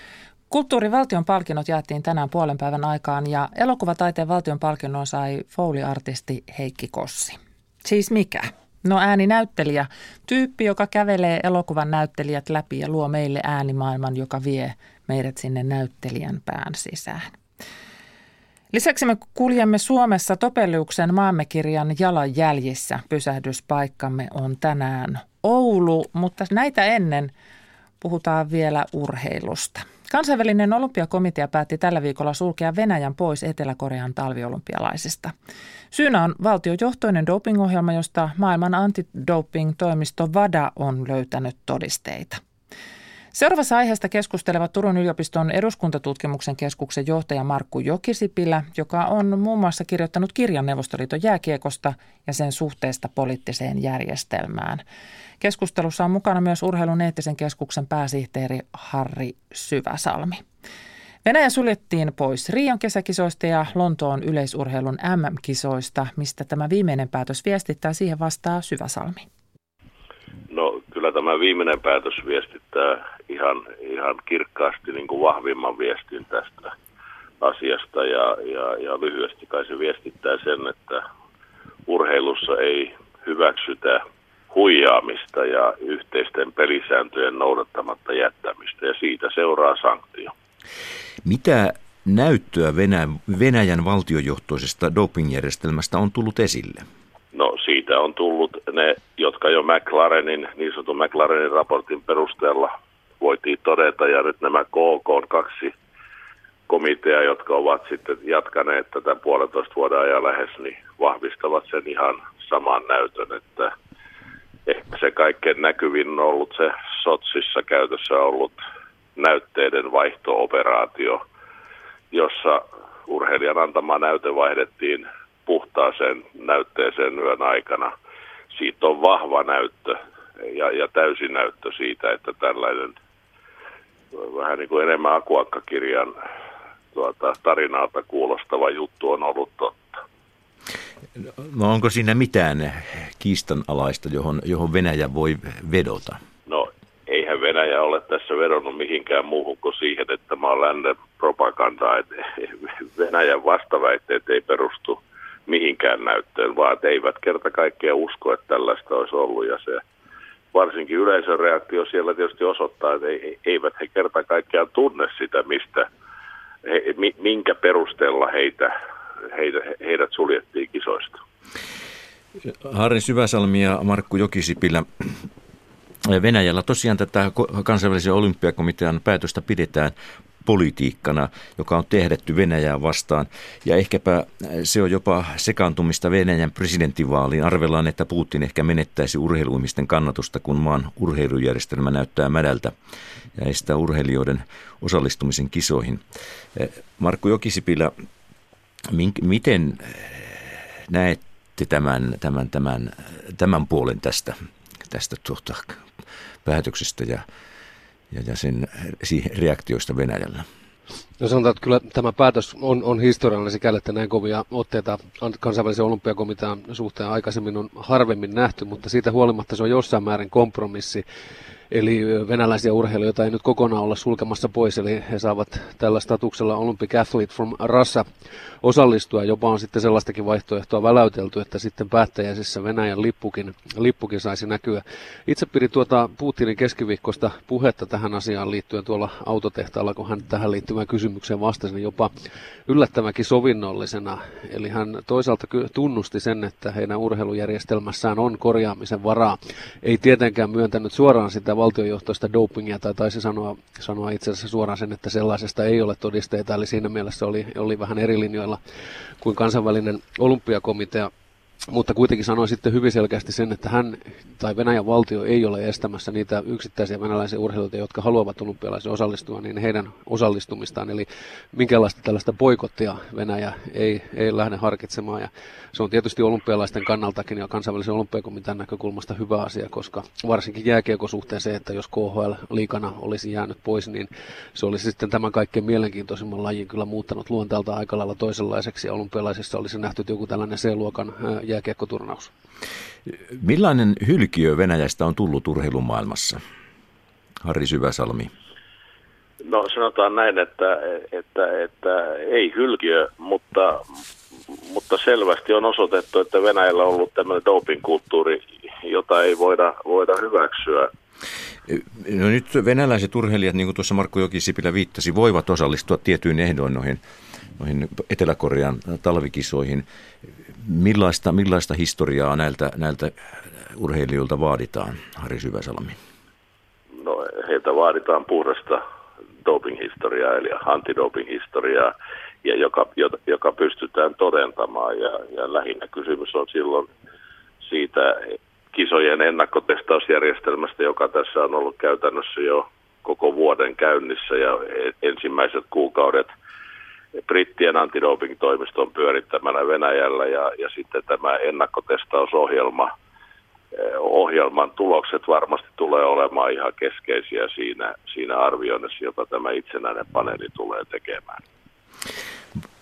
Kulttuurivaltion palkinnot jaettiin tänään puolen päivän aikaan ja elokuvataiteen valtion palkinnon sai Fouli-artisti Heikki Kossi. Siis mikä? No ääninäyttelijä, tyyppi, joka kävelee elokuvan näyttelijät läpi ja luo meille äänimaailman, joka vie meidät sinne näyttelijän pään sisään. Lisäksi me kuljemme Suomessa Topeliuksen maammekirjan jalanjäljissä. Pysähdyspaikkamme on tänään Oulu, mutta näitä ennen puhutaan vielä urheilusta. Kansainvälinen olympiakomitea päätti tällä viikolla sulkea Venäjän pois Etelä-Korean talviolympialaisista. Syynä on valtiojohtoinen dopingohjelma, josta maailman antidoping-toimisto VADA on löytänyt todisteita. Seuraavassa aiheesta keskustelevat Turun yliopiston eduskuntatutkimuksen keskuksen johtaja Markku Jokisipilä, joka on muun muassa kirjoittanut kirjan Neuvostoliiton jääkiekosta ja sen suhteesta poliittiseen järjestelmään. Keskustelussa on mukana myös Urheilun eettisen keskuksen pääsihteeri Harri Syväsalmi. Venäjä suljettiin pois Rion kesäkisoista ja Lontoon yleisurheilun MM-kisoista, mistä tämä viimeinen päätös viestittää siihen vastaa Syväsalmi. No kyllä tämä viimeinen päätös viestittää ihan, ihan kirkkaasti niin kuin vahvimman viestin tästä asiasta ja, ja, ja lyhyesti kai se viestittää sen, että urheilussa ei hyväksytä huijaamista ja yhteisten pelisääntöjen noudattamatta jättämistä ja siitä seuraa sanktio. Mitä näyttöä Venäjän, Venäjän valtiojohtoisesta dopingjärjestelmästä on tullut esille? No siitä on tullut ne, jotka jo McLarenin, niin sanotun McLarenin raportin perusteella voitiin todeta, ja nyt nämä KK on kaksi komitea, jotka ovat sitten jatkaneet tätä puolentoista vuoden ajan lähes, niin vahvistavat sen ihan saman näytön, että ehkä se kaikkein näkyvin on ollut se Sotsissa käytössä ollut näytteiden vaihtooperaatio, jossa urheilijan antama näyte vaihdettiin puhtaaseen näytteeseen yön aikana. Siitä on vahva näyttö ja, ja täysi näyttö siitä, että tällainen vähän niin kuin enemmän Akuankka-kirjan tuota, tarinalta kuulostava juttu on ollut totta. No onko siinä mitään kiistanalaista, johon, johon Venäjä voi vedota? No eihän Venäjä ole tässä vedonnut mihinkään muuhun kuin siihen, että mä olen lännen propagandaa, Venäjän vastaväitteet ei perustu mihinkään näyttöön, vaan eivät kerta kaikkea usko, että tällaista olisi ollut ja se varsinkin yleisön reaktio siellä tietysti osoittaa, että eivät he kerta kaikkiaan tunne sitä, mistä, he, minkä perusteella heitä, heitä, heidät suljettiin kisoista. Harri Syväsalmi ja Markku Jokisipilä. Venäjällä tosiaan tätä kansainvälisen olympiakomitean päätöstä pidetään politiikkana, joka on tehdetty Venäjää vastaan. Ja ehkäpä se on jopa sekaantumista Venäjän presidentinvaaliin. Arvellaan, että Putin ehkä menettäisi urheiluimisten kannatusta, kun maan urheilujärjestelmä näyttää mädältä ja estää urheilijoiden osallistumisen kisoihin. Markku Jokisipilä, miten näette tämän, tämän, tämän, tämän puolen tästä, tästä tuota, päätöksestä ja ja, ja sen reaktioista Venäjällä? No sanotaan, että kyllä tämä päätös on, on historiallinen sikäli, että näin kovia otteita kansainvälisen olympiakomitean suhteen aikaisemmin on harvemmin nähty, mutta siitä huolimatta se on jossain määrin kompromissi Eli venäläisiä urheilijoita ei nyt kokonaan olla sulkemassa pois, eli he saavat tällä statuksella Olympic Athlete from Russia osallistua. Jopa on sitten sellaistakin vaihtoehtoa väläytelty, että sitten päättäjäisessä Venäjän lippukin, lippukin saisi näkyä. Itse pidin tuota Putinin keskiviikkoista puhetta tähän asiaan liittyen tuolla autotehtaalla, kun hän tähän liittyvään kysymykseen vastasi, niin jopa yllättävänkin sovinnollisena. Eli hän toisaalta tunnusti sen, että heidän urheilujärjestelmässään on korjaamisen varaa. Ei tietenkään myöntänyt suoraan sitä valtiojohtoista dopingia, tai taisi sanoa, sanoa itse asiassa suoraan sen, että sellaisesta ei ole todisteita, eli siinä mielessä oli, oli vähän eri linjoilla kuin kansainvälinen olympiakomitea mutta kuitenkin sanoi sitten hyvin selkeästi sen, että hän tai Venäjän valtio ei ole estämässä niitä yksittäisiä venäläisiä urheilijoita, jotka haluavat olympialaisiin osallistua, niin heidän osallistumistaan. Eli minkälaista tällaista boikottia Venäjä ei, ei lähde harkitsemaan. Ja se on tietysti olympialaisten kannaltakin ja kansainvälisen olympiakomitean näkökulmasta hyvä asia, koska varsinkin jääkiekon suhteen se, että jos KHL liikana olisi jäänyt pois, niin se olisi sitten tämän kaikkein mielenkiintoisimman lajin kyllä muuttanut luonteelta aika lailla toisenlaiseksi. Ja olympialaisissa olisi nähty joku tällainen C-luokan jääkiekkoturnaus. Millainen hylkiö Venäjästä on tullut urheilumaailmassa? Harri Syväsalmi. No sanotaan näin, että, että, että ei hylkiö, mutta, mutta selvästi on osoitettu, että Venäjällä on ollut tämmöinen dopingkulttuuri, jota jota ei voida, voida hyväksyä. No nyt venäläiset urheilijat, niin kuin tuossa Markku Jokisipilä viittasi, voivat osallistua tietyin ehdoin noihin, noihin Etelä-Korean talvikisoihin. Millaista, millaista historiaa näiltä, näiltä urheilijoilta vaaditaan, Harri Syväsalmi? No heiltä vaaditaan puhdasta dopinghistoriaa eli antidopinghistoriaa, ja joka, joka pystytään todentamaan. Ja, ja lähinnä kysymys on silloin siitä kisojen ennakkotestausjärjestelmästä, joka tässä on ollut käytännössä jo koko vuoden käynnissä ja ensimmäiset kuukaudet brittien antidoping-toimiston pyörittämänä Venäjällä ja, ja sitten tämä ennakkotestausohjelma – ohjelman tulokset varmasti tulee olemaan ihan keskeisiä siinä, siinä arvioinnissa, jota tämä itsenäinen paneeli tulee tekemään.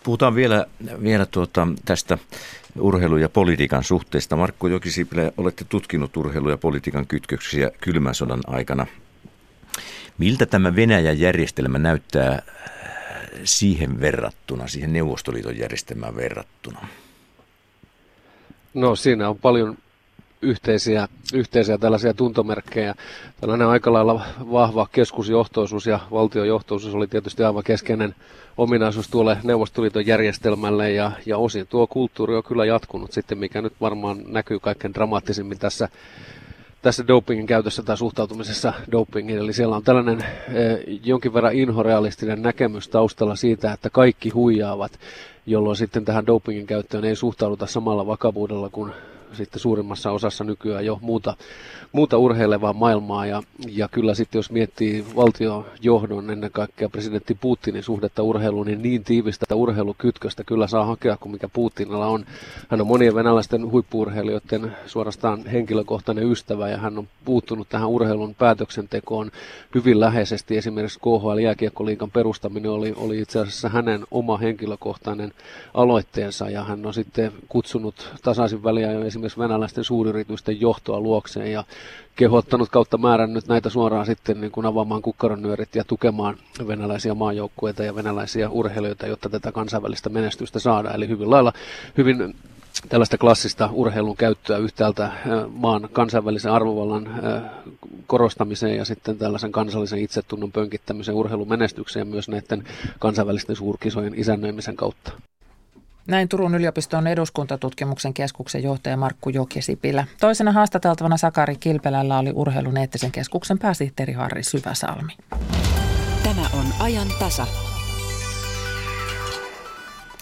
Puhutaan vielä, vielä tuota, tästä urheilu- ja politiikan suhteesta. Markku Jokisipilä, olette tutkinut urheilu- ja politiikan kytköksiä kylmän sodan aikana. Miltä tämä Venäjän järjestelmä näyttää siihen verrattuna, siihen Neuvostoliiton järjestelmään verrattuna? No siinä on paljon yhteisiä, yhteisiä tällaisia tuntomerkkejä. Tällainen aika lailla vahva keskusjohtoisuus ja valtiojohtoisuus oli tietysti aivan keskeinen ominaisuus tuolle Neuvostoliiton järjestelmälle ja, ja osin tuo kulttuuri on kyllä jatkunut sitten, mikä nyt varmaan näkyy kaikkein dramaattisimmin tässä tässä dopingin käytössä tai suhtautumisessa dopingin. Eli siellä on tällainen eh, jonkin verran inhorealistinen näkemys taustalla siitä, että kaikki huijaavat, jolloin sitten tähän dopingin käyttöön ei suhtauduta samalla vakavuudella kuin sitten suurimmassa osassa nykyään jo muuta, muuta urheilevaa maailmaa. Ja, ja kyllä sitten jos miettii valtiojohdon ennen kaikkea presidentti Putinin suhdetta urheiluun, niin niin tiivistä urheilukytköstä kyllä saa hakea kuin mikä Putinilla on. Hän on monien venäläisten huippuurheilijoiden suorastaan henkilökohtainen ystävä ja hän on puuttunut tähän urheilun päätöksentekoon hyvin läheisesti. Esimerkiksi KHL Jääkiekkoliikan perustaminen oli, oli itse asiassa hänen oma henkilökohtainen aloitteensa ja hän on sitten kutsunut tasaisin väliä esimerkiksi esimerkiksi venäläisten suuryritysten johtoa luokseen ja kehottanut kautta määrännyt näitä suoraan sitten niin kuin avaamaan kukkaronyörit ja tukemaan venäläisiä maajoukkueita ja venäläisiä urheilijoita, jotta tätä kansainvälistä menestystä saadaan. Eli hyvin lailla hyvin tällaista klassista urheilun käyttöä yhtäältä äh, maan kansainvälisen arvovallan äh, korostamiseen ja sitten tällaisen kansallisen itsetunnon pönkittämisen urheilumenestykseen myös näiden kansainvälisten suurkisojen isännöimisen kautta. Näin Turun yliopiston eduskuntatutkimuksen keskuksen johtaja Markku Jokisipilä. Toisena haastateltavana Sakari Kilpelällä oli urheilun eettisen keskuksen pääsihteeri Harri Syväsalmi. Tämä on ajan tasa.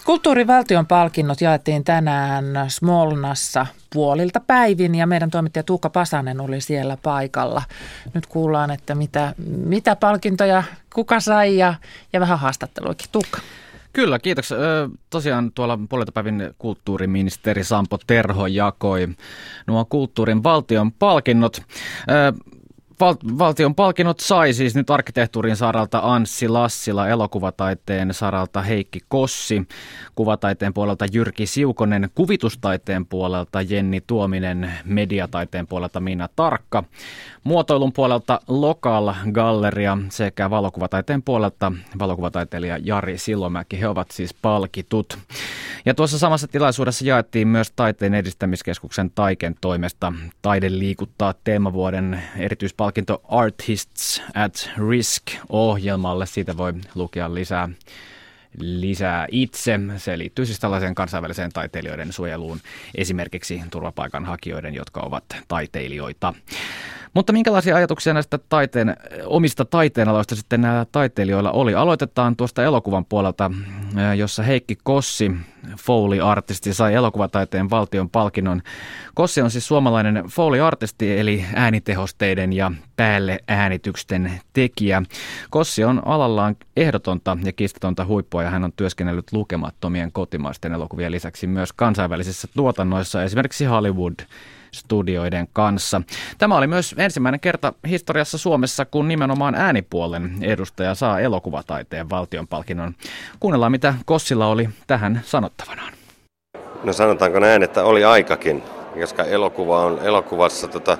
Kulttuurivaltion palkinnot jaettiin tänään Smolnassa puolilta päivin ja meidän toimittaja Tuukka Pasanen oli siellä paikalla. Nyt kuullaan, että mitä, mitä palkintoja kuka sai ja, ja vähän haastatteluikin. Tuukka. Kyllä, kiitoksia. Tosiaan tuolla puolelta päivin kulttuuriministeri Sampo Terho jakoi nuo kulttuurin valtion palkinnot. Val- valtion palkinnot sai siis nyt arkkitehtuurin saralta Anssi Lassila, elokuvataiteen saralta Heikki Kossi, kuvataiteen puolelta Jyrki Siukonen, kuvitustaiteen puolelta Jenni Tuominen, mediataiteen puolelta Minna Tarkka, muotoilun puolelta Lokal Galleria sekä valokuvataiteen puolelta valokuvataiteilija Jari Silomäki. He ovat siis palkitut. Ja tuossa samassa tilaisuudessa jaettiin myös Taiteen edistämiskeskuksen Taiken toimesta Taide liikuttaa teemavuoden erityispalkinto Artists at Risk-ohjelmalle. Siitä voi lukea lisää lisää itse. Se liittyy siis tällaiseen kansainväliseen taiteilijoiden suojeluun, esimerkiksi turvapaikanhakijoiden, jotka ovat taiteilijoita. Mutta minkälaisia ajatuksia näistä taiteen, omista taiteenaloista sitten näillä taiteilijoilla oli? Aloitetaan tuosta elokuvan puolelta, jossa Heikki Kossi, Foley-artisti, sai elokuvataiteen valtion palkinnon. Kossi on siis suomalainen Foley-artisti, eli äänitehosteiden ja päälle äänityksten tekijä. Kossi on alallaan ehdotonta ja kiistatonta huippua, ja hän on työskennellyt lukemattomien kotimaisten elokuvien lisäksi myös kansainvälisissä tuotannoissa, esimerkiksi Hollywood studioiden kanssa. Tämä oli myös ensimmäinen kerta historiassa Suomessa, kun nimenomaan äänipuolen edustaja saa elokuvataiteen valtionpalkinnon. Kuunnellaan, mitä Kossilla oli tähän sanottavanaan. No sanotaanko näin, että oli aikakin, koska elokuva on elokuvassa tota,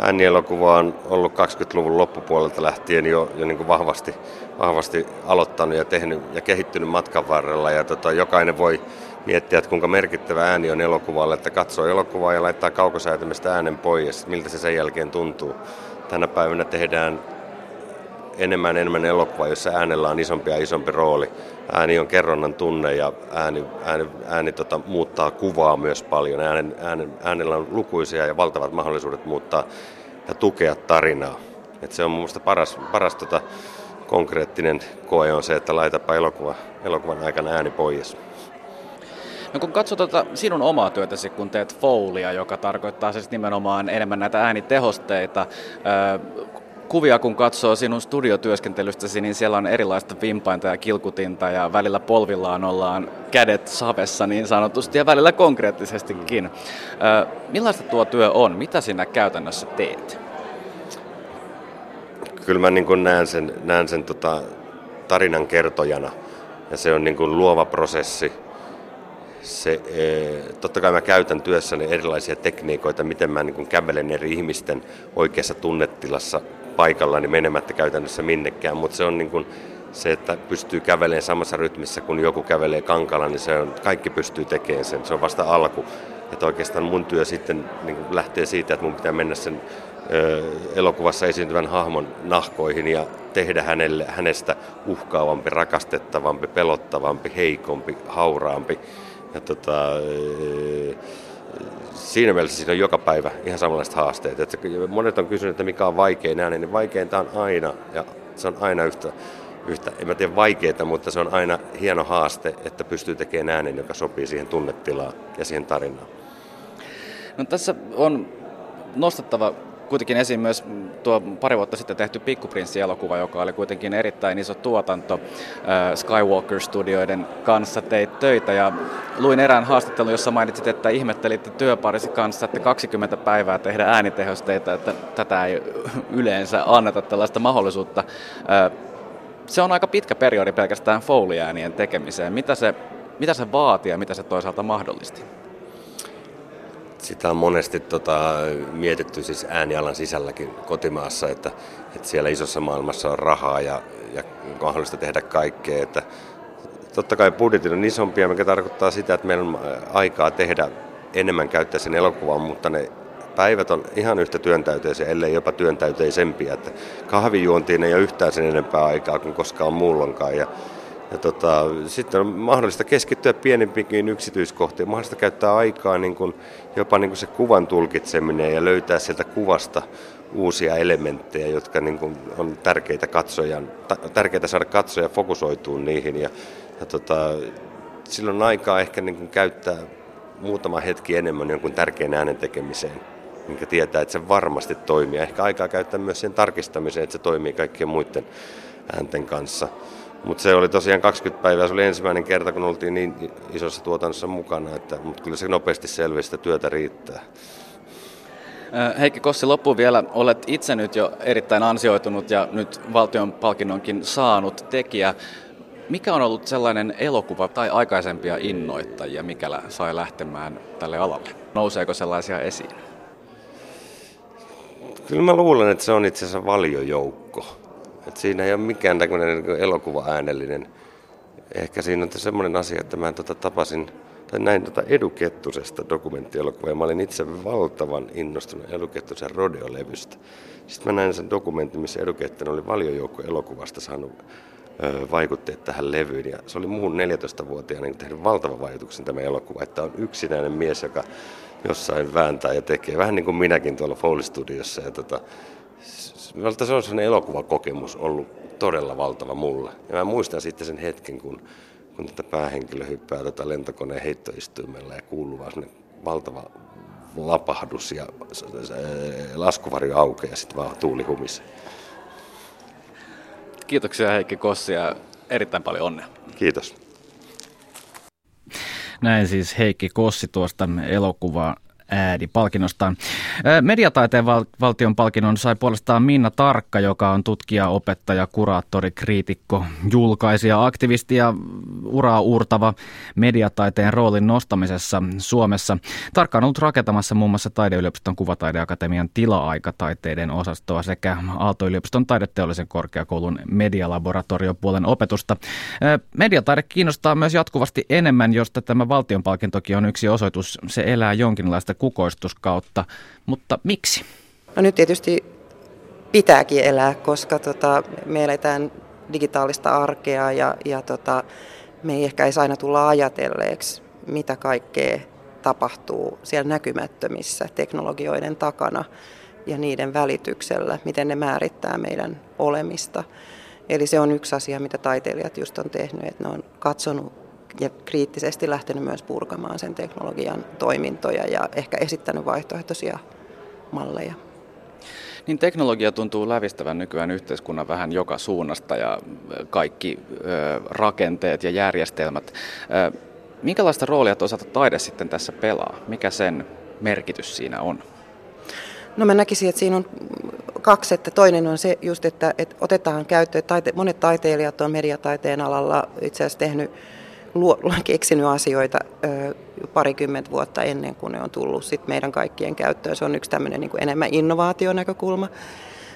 äänielokuva on ollut 20-luvun loppupuolelta lähtien jo, jo niin kuin vahvasti, vahvasti aloittanut ja tehnyt ja kehittynyt matkan varrella. Ja tota, jokainen voi miettiä, että kuinka merkittävä ääni on elokuvalle, että katsoo elokuvaa ja laittaa kaukosäätimestä äänen pois, miltä se sen jälkeen tuntuu. Tänä päivänä tehdään enemmän enemmän elokuvaa, jossa äänellä on isompi ja isompi rooli. Ääni on kerronnan tunne ja ääni, ääni, ääni tota, muuttaa kuvaa myös paljon. Äänen, äänen, äänellä on lukuisia ja valtavat mahdollisuudet muuttaa ja tukea tarinaa. Et se on minusta paras, paras tota, konkreettinen koe on se, että laitapa elokuva, elokuvan aikana ääni pois. No kun katsot tuota sinun omaa työtäsi, kun teet foulia, joka tarkoittaa siis nimenomaan enemmän näitä äänitehosteita, kuvia kun katsoo sinun studiotyöskentelystäsi, niin siellä on erilaista vimpainta ja kilkutinta ja välillä polvillaan ollaan kädet savessa niin sanotusti ja välillä konkreettisestikin. Millaista tuo työ on? Mitä sinä käytännössä teet? Kyllä mä niin näen sen, näen sen tota, tarinan kertojana ja se on niin luova prosessi se, e, totta kai mä käytän työssäni erilaisia tekniikoita, miten mä niin kävelen eri ihmisten oikeassa tunnetilassa paikallani menemättä käytännössä minnekään, mutta se on niin kuin se, että pystyy kävelemään samassa rytmissä, kun joku kävelee kankalla, niin se on, kaikki pystyy tekemään sen. Se on vasta alku. Että oikeastaan mun työ sitten niin lähtee siitä, että mun pitää mennä sen elokuvassa esiintyvän hahmon nahkoihin ja tehdä hänelle, hänestä uhkaavampi, rakastettavampi, pelottavampi, heikompi, hauraampi ja tota, siinä mielessä siinä on joka päivä ihan samanlaiset haasteet. Että monet on kysynyt, että mikä on vaikein ääni, niin vaikeinta on aina, ja se on aina yhtä, yhtä en mä tiedä vaikeita, mutta se on aina hieno haaste, että pystyy tekemään äänen, joka sopii siihen tunnetilaan ja siihen tarinaan. No tässä on nostettava kuitenkin esiin myös tuo pari vuotta sitten tehty Pikkuprinssi-elokuva, joka oli kuitenkin erittäin iso tuotanto. Äh, Skywalker-studioiden kanssa teit töitä ja luin erään haastattelun, jossa mainitsit, että ihmettelitte työparisi kanssa, että 20 päivää tehdä äänitehosteita, että tätä ei yleensä anneta tällaista mahdollisuutta. Äh, se on aika pitkä periodi pelkästään Foley-äänien tekemiseen. Mitä se, mitä se vaatii ja mitä se toisaalta mahdollisti? Sitä on monesti tota, mietitty siis äänialan sisälläkin kotimaassa, että, että siellä isossa maailmassa on rahaa ja, ja mahdollista tehdä kaikkea. Että totta kai budjetit on isompia, mikä tarkoittaa sitä, että meillä on aikaa tehdä enemmän käyttää sen elokuvan, mutta ne päivät on ihan yhtä työntäyteisiä, ellei jopa työntäyteisempiä. Että kahvijuontiin ei ole yhtään sen enempää aikaa kuin koskaan muulloinkaan. Ja ja tota, sitten on mahdollista keskittyä pienempiin yksityiskohtiin, mahdollista käyttää aikaa niin kuin, jopa niin kuin se kuvan tulkitseminen ja löytää sieltä kuvasta uusia elementtejä, jotka niin kuin, on tärkeitä, katsojan, tärkeitä saada katsoja fokusoitua niihin. Ja, ja tota, silloin aikaa ehkä niin kuin käyttää muutama hetki enemmän jonkun tärkeän äänen tekemiseen, minkä tietää, että se varmasti toimii. Ehkä aikaa käyttää myös sen tarkistamiseen, että se toimii kaikkien muiden äänten kanssa. Mutta se oli tosiaan 20 päivää, se oli ensimmäinen kerta, kun oltiin niin isossa tuotannossa mukana, että, mutta kyllä se nopeasti selvisi, että työtä riittää. Heikki Kossi, loppuun vielä. Olet itse nyt jo erittäin ansioitunut ja nyt valtion palkinnonkin saanut tekijä. Mikä on ollut sellainen elokuva tai aikaisempia innoittajia, mikä sai lähtemään tälle alalle? Nouseeko sellaisia esiin? Kyllä mä luulen, että se on itse asiassa valiojoukko et siinä ei ole mikään tämmöinen niin elokuva-äänellinen. Ehkä siinä on semmoinen asia, että mä tota tapasin tai näin tota Edu Kettusesta dokumenttielokuvaa ja mä olin itse valtavan innostunut Edu Kettusen Rodeo-levystä. Sitten mä näin sen dokumentin, missä Edu Kettunen oli valiojoukko elokuvasta saanut ö, vaikutteet tähän levyyn. Ja se oli muun 14-vuotiaana niin tehnyt valtavan vaikutuksen tämä elokuva, että on yksinäinen mies, joka jossain vääntää ja tekee. Vähän niin kuin minäkin tuolla Foley Studiossa. Ja tota, Vältä se on sellainen elokuvakokemus ollut todella valtava mulle. Ja mä muistan sitten sen hetken, kun, kun tätä päähenkilö hyppää tätä lentokoneen heittoistuimella ja kuuluu vaan valtava lapahdus ja laskuvarjo aukeaa ja sitten vaan tuuli humisee. Kiitoksia Heikki Kossi ja erittäin paljon onnea. Kiitos. Näin siis Heikki Kossi tuosta elokuva ääni-palkinnostaan. Mediataiteen val- valtion palkinnon sai puolestaan Minna Tarkka, joka on tutkija, opettaja, kuraattori, kriitikko, julkaisija, aktivisti ja uraa uurtava mediataiteen roolin nostamisessa Suomessa. Tarkka on ollut rakentamassa muun muassa Taideyliopiston kuvataideakatemian tila-aikataiteiden osastoa sekä Aalto-yliopiston taideteollisen korkeakoulun medialaboratoriopuolen opetusta. Mediataide kiinnostaa myös jatkuvasti enemmän, josta tämä valtion palkintokin on yksi osoitus. Se elää jonkinlaista kukoistuskautta, mutta miksi? No nyt tietysti pitääkin elää, koska tota, me eletään digitaalista arkea ja, ja tota, me ei ehkä edes aina tulla ajatelleeksi, mitä kaikkea tapahtuu siellä näkymättömissä teknologioiden takana ja niiden välityksellä, miten ne määrittää meidän olemista. Eli se on yksi asia, mitä taiteilijat just on tehnyt, että ne on katsonut ja kriittisesti lähtenyt myös purkamaan sen teknologian toimintoja ja ehkä esittänyt vaihtoehtoisia malleja. Niin teknologia tuntuu lävistävän nykyään yhteiskunnan vähän joka suunnasta ja kaikki ö, rakenteet ja järjestelmät. Ö, minkälaista roolia toisaalta taide sitten tässä pelaa? Mikä sen merkitys siinä on? No mä näkisin, että siinä on kaksi, että toinen on se just, että, että otetaan käyttöön, taite, monet taiteilijat on mediataiteen alalla itse asiassa tehnyt, luo, keksinyt asioita ö, parikymmentä vuotta ennen kuin ne on tullut sit meidän kaikkien käyttöön. Se on yksi tämmöinen niin enemmän innovaationäkökulma.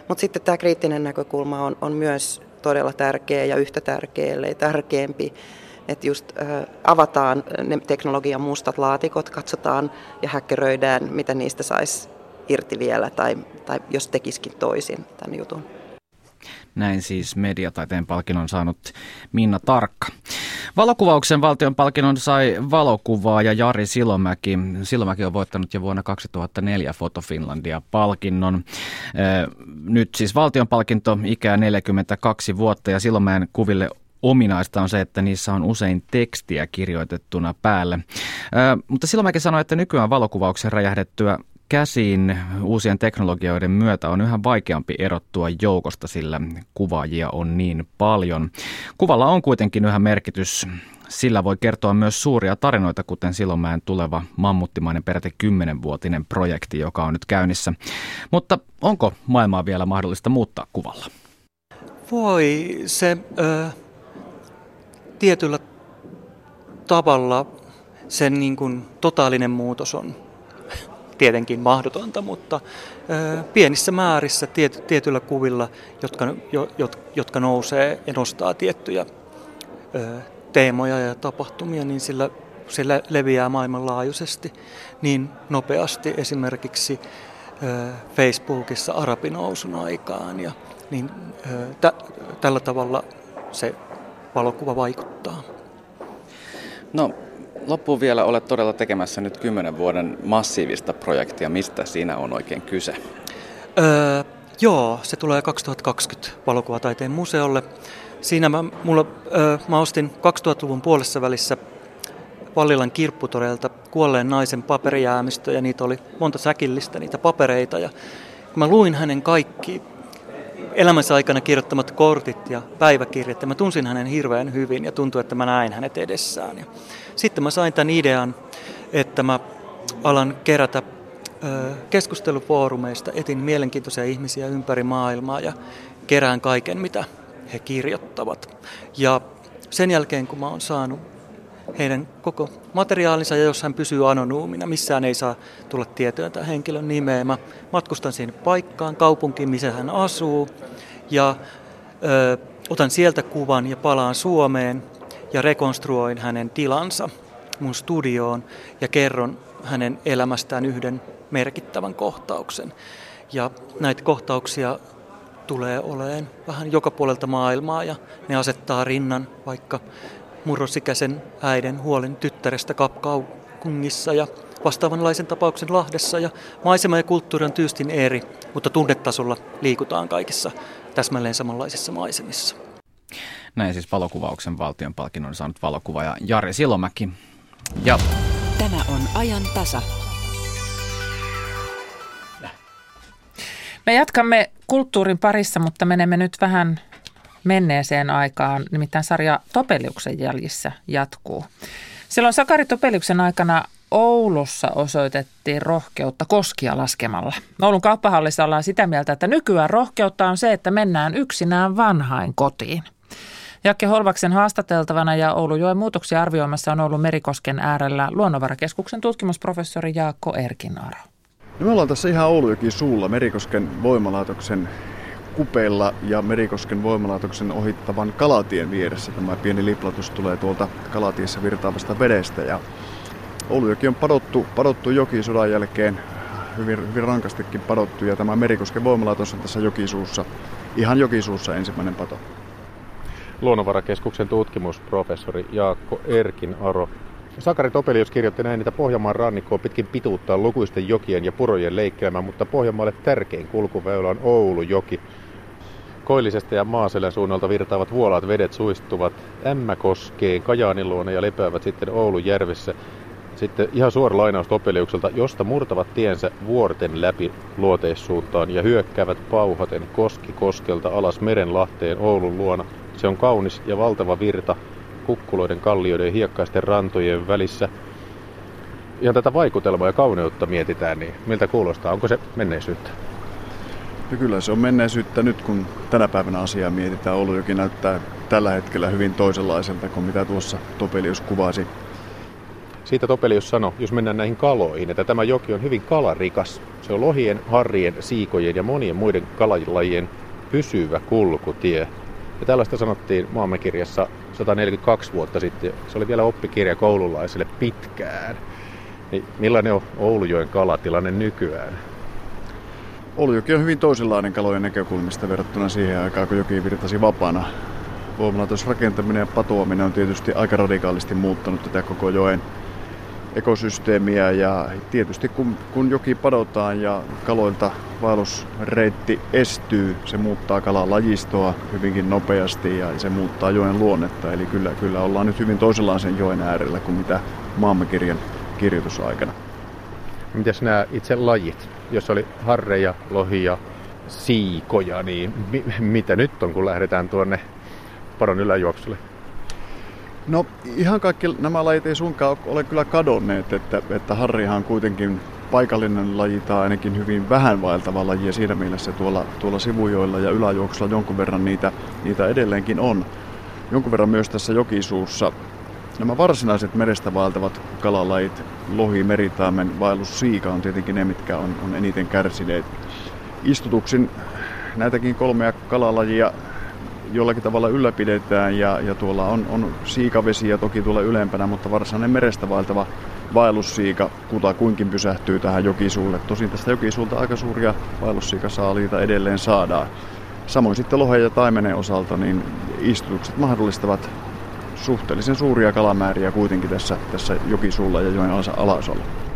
Mutta sitten tämä kriittinen näkökulma on, on myös todella tärkeä ja yhtä tärkeä, ellei tärkeämpi. Että just ö, avataan ne teknologian mustat laatikot, katsotaan ja häkkeröidään, mitä niistä saisi irti vielä tai, tai jos tekisikin toisin tämän jutun. Näin siis mediataiteen palkinnon saanut Minna Tarkka. Valokuvauksen valtion palkinnon sai valokuvaaja Jari Silomäki. Silomäki on voittanut jo vuonna 2004 Foto Finlandia palkinnon. Nyt siis valtion palkinto ikää 42 vuotta ja Silomäen kuville ominaista on se, että niissä on usein tekstiä kirjoitettuna päälle. mutta Silomäki sanoi, että nykyään valokuvauksen räjähdettyä käsiin uusien teknologioiden myötä on yhä vaikeampi erottua joukosta, sillä kuvaajia on niin paljon. Kuvalla on kuitenkin yhä merkitys. Sillä voi kertoa myös suuria tarinoita, kuten Silomäen tuleva mammuttimainen peräti 10-vuotinen projekti, joka on nyt käynnissä. Mutta onko maailmaa vielä mahdollista muuttaa kuvalla? Voi se ö, tietyllä tavalla sen niin kuin totaalinen muutos on tietenkin mahdotonta, mutta pienissä määrissä tiet, tietyillä kuvilla, jotka, jo, jotka nousee ja nostaa tiettyjä teemoja ja tapahtumia, niin sillä se leviää maailmanlaajuisesti niin nopeasti esimerkiksi Facebookissa arabinousun aikaan ja niin tä, tällä tavalla se valokuva vaikuttaa. No loppuun vielä olet todella tekemässä nyt kymmenen vuoden massiivista projektia. Mistä siinä on oikein kyse? Öö, joo, se tulee 2020 valokuvataiteen museolle. Siinä mä, mulla, öö, mä ostin 2000-luvun puolessa välissä Vallilan kirpputoreilta kuolleen naisen paperijäämistöjä. Niitä oli monta säkillistä, niitä papereita. Ja kun mä luin hänen kaikki elämänsä aikana kirjoittamat kortit ja päiväkirjat. Ja mä tunsin hänen hirveän hyvin ja tuntui, että mä näin hänet edessään. Ja sitten mä sain tämän idean, että mä alan kerätä keskustelufoorumeista, etin mielenkiintoisia ihmisiä ympäri maailmaa ja kerään kaiken, mitä he kirjoittavat. Ja sen jälkeen, kun mä oon saanut heidän koko materiaalinsa ja jos hän pysyy anonyymina, missään ei saa tulla tietoa tämän henkilön nimeä. Mä matkustan siihen paikkaan, kaupunkiin, missä hän asuu ja ö, otan sieltä kuvan ja palaan Suomeen ja rekonstruoin hänen tilansa mun studioon ja kerron hänen elämästään yhden merkittävän kohtauksen. Ja näitä kohtauksia tulee oleen vähän joka puolelta maailmaa ja ne asettaa rinnan vaikka murrosikäisen äiden huolen tyttärestä Kapkaupungissa ja vastaavanlaisen tapauksen Lahdessa ja maisema ja kulttuuri on tyystin eri, mutta tunnetasolla liikutaan kaikissa täsmälleen samanlaisissa maisemissa. Näin siis valokuvauksen valtion palkinnon saanut valokuvaaja Jari Silomäki. Ja... Tämä on ajan tasa. Me jatkamme kulttuurin parissa, mutta menemme nyt vähän menneeseen aikaan, nimittäin sarja Topeliuksen jäljissä jatkuu. Silloin Sakari Topeliuksen aikana Oulussa osoitettiin rohkeutta koskia laskemalla. Oulun kauppahallissa ollaan sitä mieltä, että nykyään rohkeutta on se, että mennään yksinään vanhain kotiin. Jakke Holvaksen haastateltavana ja Oulujoen muutoksia arvioimassa on ollut Merikosken äärellä Luonnonvarakeskuksen tutkimusprofessori Jaakko Erkinaro. No me ollaan tässä ihan Oulujoki suulla Merikosken voimalaitoksen kupeilla ja Merikosken voimalaitoksen ohittavan kalatien vieressä. Tämä pieni liplatus tulee tuolta kalatiessa virtaavasta vedestä ja Oulujoki on padottu, padottu joki sodan jälkeen hyvin, hyvin rankastikin padottu ja tämä Merikosken voimalaitos on tässä jokisuussa, ihan jokisuussa ensimmäinen pato. Luonnonvarakeskuksen tutkimusprofessori Jaakko Erkin Aro. Sakari Topelius kirjoitti näin, että Pohjanmaan rannikkoa pitkin pituuttaa lukuisten jokien ja purojen leikkelemään, mutta Pohjanmaalle tärkein kulkuväylä on Oulujoki. Koillisesta ja Maaselän suunnalta virtaavat vuolaat vedet suistuvat Ämmäkoskeen, Kajaanin ja lepäävät sitten Oulujärvessä. Sitten ihan suora lainaus Topeliukselta, josta murtavat tiensä vuorten läpi luoteissuuntaan ja hyökkäävät pauhaten koski koskelta alas merenlahteen Oulun luona. Se on kaunis ja valtava virta kukkuloiden, kallioiden ja hiekkaisten rantojen välissä. Ihan tätä vaikutelmaa ja kauneutta mietitään, niin miltä kuulostaa? Onko se menneisyyttä? No kyllä se on menneisyyttä nyt, kun tänä päivänä asiaa mietitään. Oulujoki näyttää tällä hetkellä hyvin toisenlaiselta kuin mitä tuossa Topelius kuvasi. Siitä Topelius sanoi, jos mennään näihin kaloihin, että tämä joki on hyvin kalarikas. Se on lohien, harrien, siikojen ja monien muiden kalajilajien pysyvä kulkutie. Ja tällaista sanottiin maamme kirjassa 142 vuotta sitten. Se oli vielä oppikirja koululaisille pitkään. Niin millainen on Oulujoen kalatilanne nykyään? Oulujoki on hyvin toisenlainen kalojen näkökulmista verrattuna siihen aikaan, kun joki virtasi vapaana. Voimalaitosrakentaminen ja patoaminen on tietysti aika radikaalisti muuttanut tätä koko joen ekosysteemiä ja tietysti kun, kun joki padotaan ja kaloilta vaellusreitti estyy, se muuttaa kalalajistoa hyvinkin nopeasti ja se muuttaa joen luonnetta. Eli kyllä, kyllä ollaan nyt hyvin toisenlaisen joen äärellä kuin mitä maammekirjan kirjoitusaikana. Mitäs nämä itse lajit? Jos oli harreja, lohia, siikoja, niin mi- mitä nyt on, kun lähdetään tuonne padon yläjuoksulle? No ihan kaikki nämä lajit ei suinkaan ole kyllä kadonneet, että, että harrihan on kuitenkin paikallinen laji tai ainakin hyvin vähän vaeltava laji ja siinä mielessä tuolla, tuolla sivujoilla ja yläjuoksulla jonkun verran niitä, niitä edelleenkin on. Jonkun verran myös tässä jokisuussa. Nämä varsinaiset merestä vaeltavat kalalajit, lohi, meritaamen, vaellus, siika on tietenkin ne, mitkä on, on eniten kärsineet. Istutuksin näitäkin kolmea kalalajia jollakin tavalla ylläpidetään ja, ja tuolla on, on siikavesiä toki tuolla ylempänä, mutta varsinainen merestä vaeltava vaellussiika kuta kuinkin pysähtyy tähän jokisuulle. Tosin tästä jokisuulta aika suuria vaellussiikasaaliita edelleen saadaan. Samoin sitten lohen ja taimenen osalta niin istutukset mahdollistavat suhteellisen suuria kalamääriä kuitenkin tässä, tässä jokisuulla ja joen alasolla.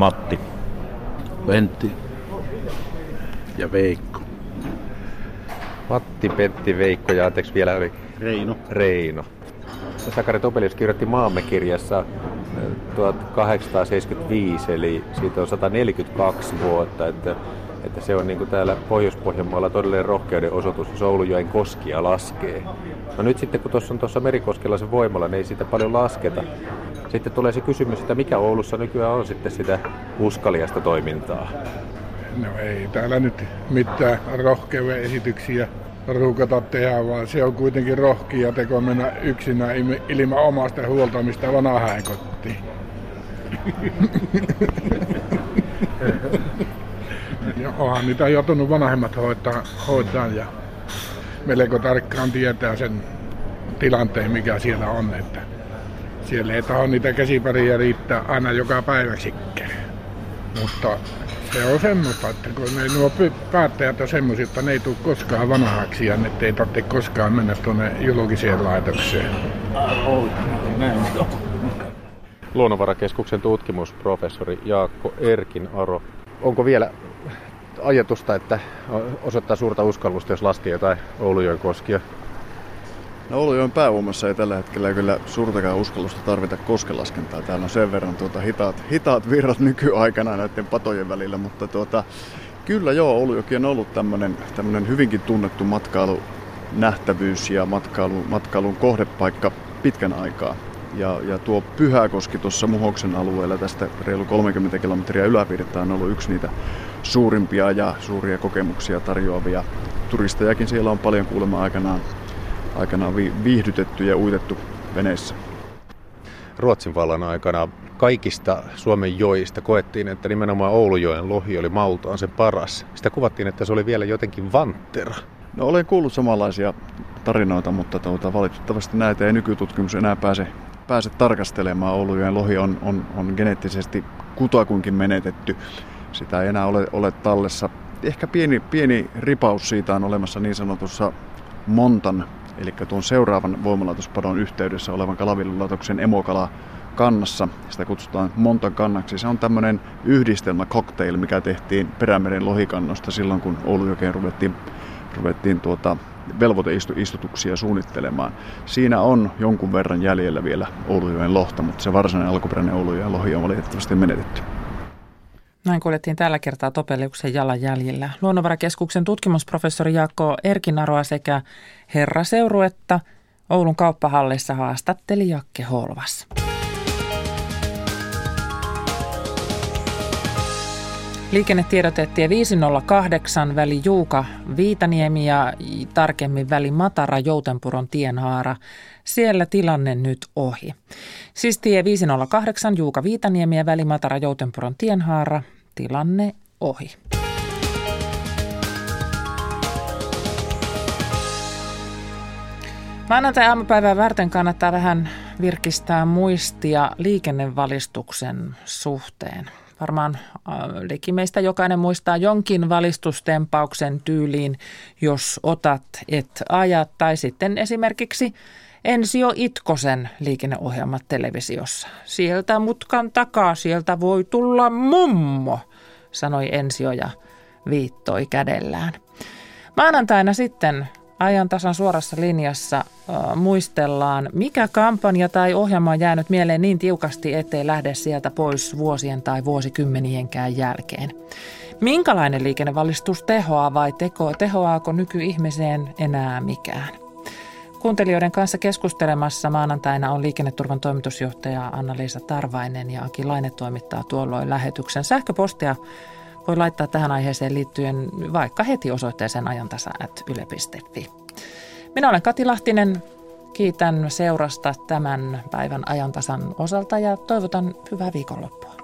Matti. Pentti. Ja Veikko. Matti, Pentti, Veikko ja anteeksi vielä oli Reino. Reino. Sakari Topelius kirjoitti maamme kirjassa 1875, eli siitä on 142 vuotta, että, että se on niin kuin täällä Pohjois-Pohjanmaalla todellinen rohkeuden osoitus, jos Oulujoen koskia laskee. No nyt sitten kun tuossa on tuossa Merikoskella se voimalla, niin ei siitä paljon lasketa. Sitten tulee se kysymys, että mikä Oulussa nykyään on sitten sitä uskaliasta toimintaa? No ei täällä nyt mitään rohkeuden esityksiä ruukata tehdä, vaan se on kuitenkin rohkia teko mennä yksinä ilman omasta huoltamista vanhaan kotiin. [laughs] ja onhan niitä joutunut vanhemmat hoitaa, hoitaa ja melko tarkkaan tietää sen tilanteen, mikä siellä on. Että siellä ei taho niitä käsipäriä riittää aina joka päiväksikään. Mutta se on semmoista, että kun ne nuo päättäjät on semmoisia, että ne ei tule koskaan vanhaksi ja ne ei tarvitse koskaan mennä tuonne julkiseen laitokseen. Luonnonvarakeskuksen tutkimusprofessori Jaakko Erkin Aro. Onko vielä ajatusta, että osoittaa suurta uskallusta, jos laskee jotain Oulujoen koskia? No Oulujoen pääuomassa ei tällä hetkellä kyllä suurtakaan uskallusta tarvita koskelaskentaa. Täällä on sen verran tuota hitaat, hitaat virrat nykyaikana näiden patojen välillä, mutta tuota, Kyllä joo, Oulujoki on ollut tämmöinen, hyvinkin tunnettu matkailunähtävyys ja matkailu, matkailun kohdepaikka pitkän aikaa. Ja, ja tuo Pyhäkoski tuossa Muhoksen alueella tästä reilu 30 kilometriä yläpiirrettä on ollut yksi niitä suurimpia ja suuria kokemuksia tarjoavia. Turistejakin siellä on paljon kuulemma aikanaan, aikanaan viihdytetty ja uitettu veneissä. Ruotsin vallan aikana kaikista Suomen joista koettiin, että nimenomaan Oulujoen lohi oli maultaan se paras. Sitä kuvattiin, että se oli vielä jotenkin vanttera. No olen kuullut samanlaisia tarinoita, mutta tuota, valitettavasti näitä ei nykytutkimus enää pääse, pääse tarkastelemaan. Oulujoen lohi on, on, on geneettisesti kutakuinkin menetetty. Sitä ei enää ole, ole tallessa. Ehkä pieni, pieni ripaus siitä on olemassa niin sanotussa Montan, eli tuon seuraavan voimalaitospadon yhteydessä olevan kalaviljelylaitoksen emokala kannassa. Sitä kutsutaan Montan kannaksi. Se on tämmöinen yhdistelmä cocktail, mikä tehtiin Perämeren lohikannosta silloin, kun Oulujokeen ruvettiin, ruvettiin tuota velvoiteistutuksia suunnittelemaan. Siinä on jonkun verran jäljellä vielä Oulujoen lohta, mutta se varsinainen alkuperäinen Oulujoen lohi on valitettavasti menetetty. Näin kuljettiin tällä kertaa Topeliuksen jalanjäljillä. Luonnonvarakeskuksen tutkimusprofessori Jaakko Erkinaroa sekä Herra Seuruetta Oulun kauppahallissa haastatteli Jakke Holvas. Liikennetiedotettie 508 väli Juuka Viitaniemi ja tarkemmin väli Matara Joutenpuron tienhaara. Siellä tilanne nyt ohi. Siis tie 508 Juuka Viitaniemi ja väli Matara Joutenpuron tienhaara. Tilanne ohi. Maanantai aamupäivää varten kannattaa vähän virkistää muistia liikennevalistuksen suhteen. Varmaan äh, liki meistä jokainen muistaa jonkin valistustempauksen tyyliin, jos otat et ajat, tai sitten esimerkiksi Ensio Itkosen liikenneohjelmat televisiossa. Sieltä mutkan takaa, sieltä voi tulla mummo, sanoi Ensio ja viittoi kädellään. Maanantaina sitten ajan tasan suorassa linjassa äh, muistellaan, mikä kampanja tai ohjelma on jäänyt mieleen niin tiukasti, ettei lähde sieltä pois vuosien tai vuosikymmenienkään jälkeen. Minkälainen liikennevalistus tehoaa vai teko, tehoaako nykyihmiseen enää mikään? Kuuntelijoiden kanssa keskustelemassa maanantaina on liikenneturvan toimitusjohtaja Anna-Liisa Tarvainen ja Aki Laine toimittaa tuolloin lähetyksen. Sähköpostia voi laittaa tähän aiheeseen liittyen vaikka heti osoitteeseen ajantasa.yle.fi. Minä olen Kati Lahtinen. Kiitän seurasta tämän päivän ajantasan osalta ja toivotan hyvää viikonloppua.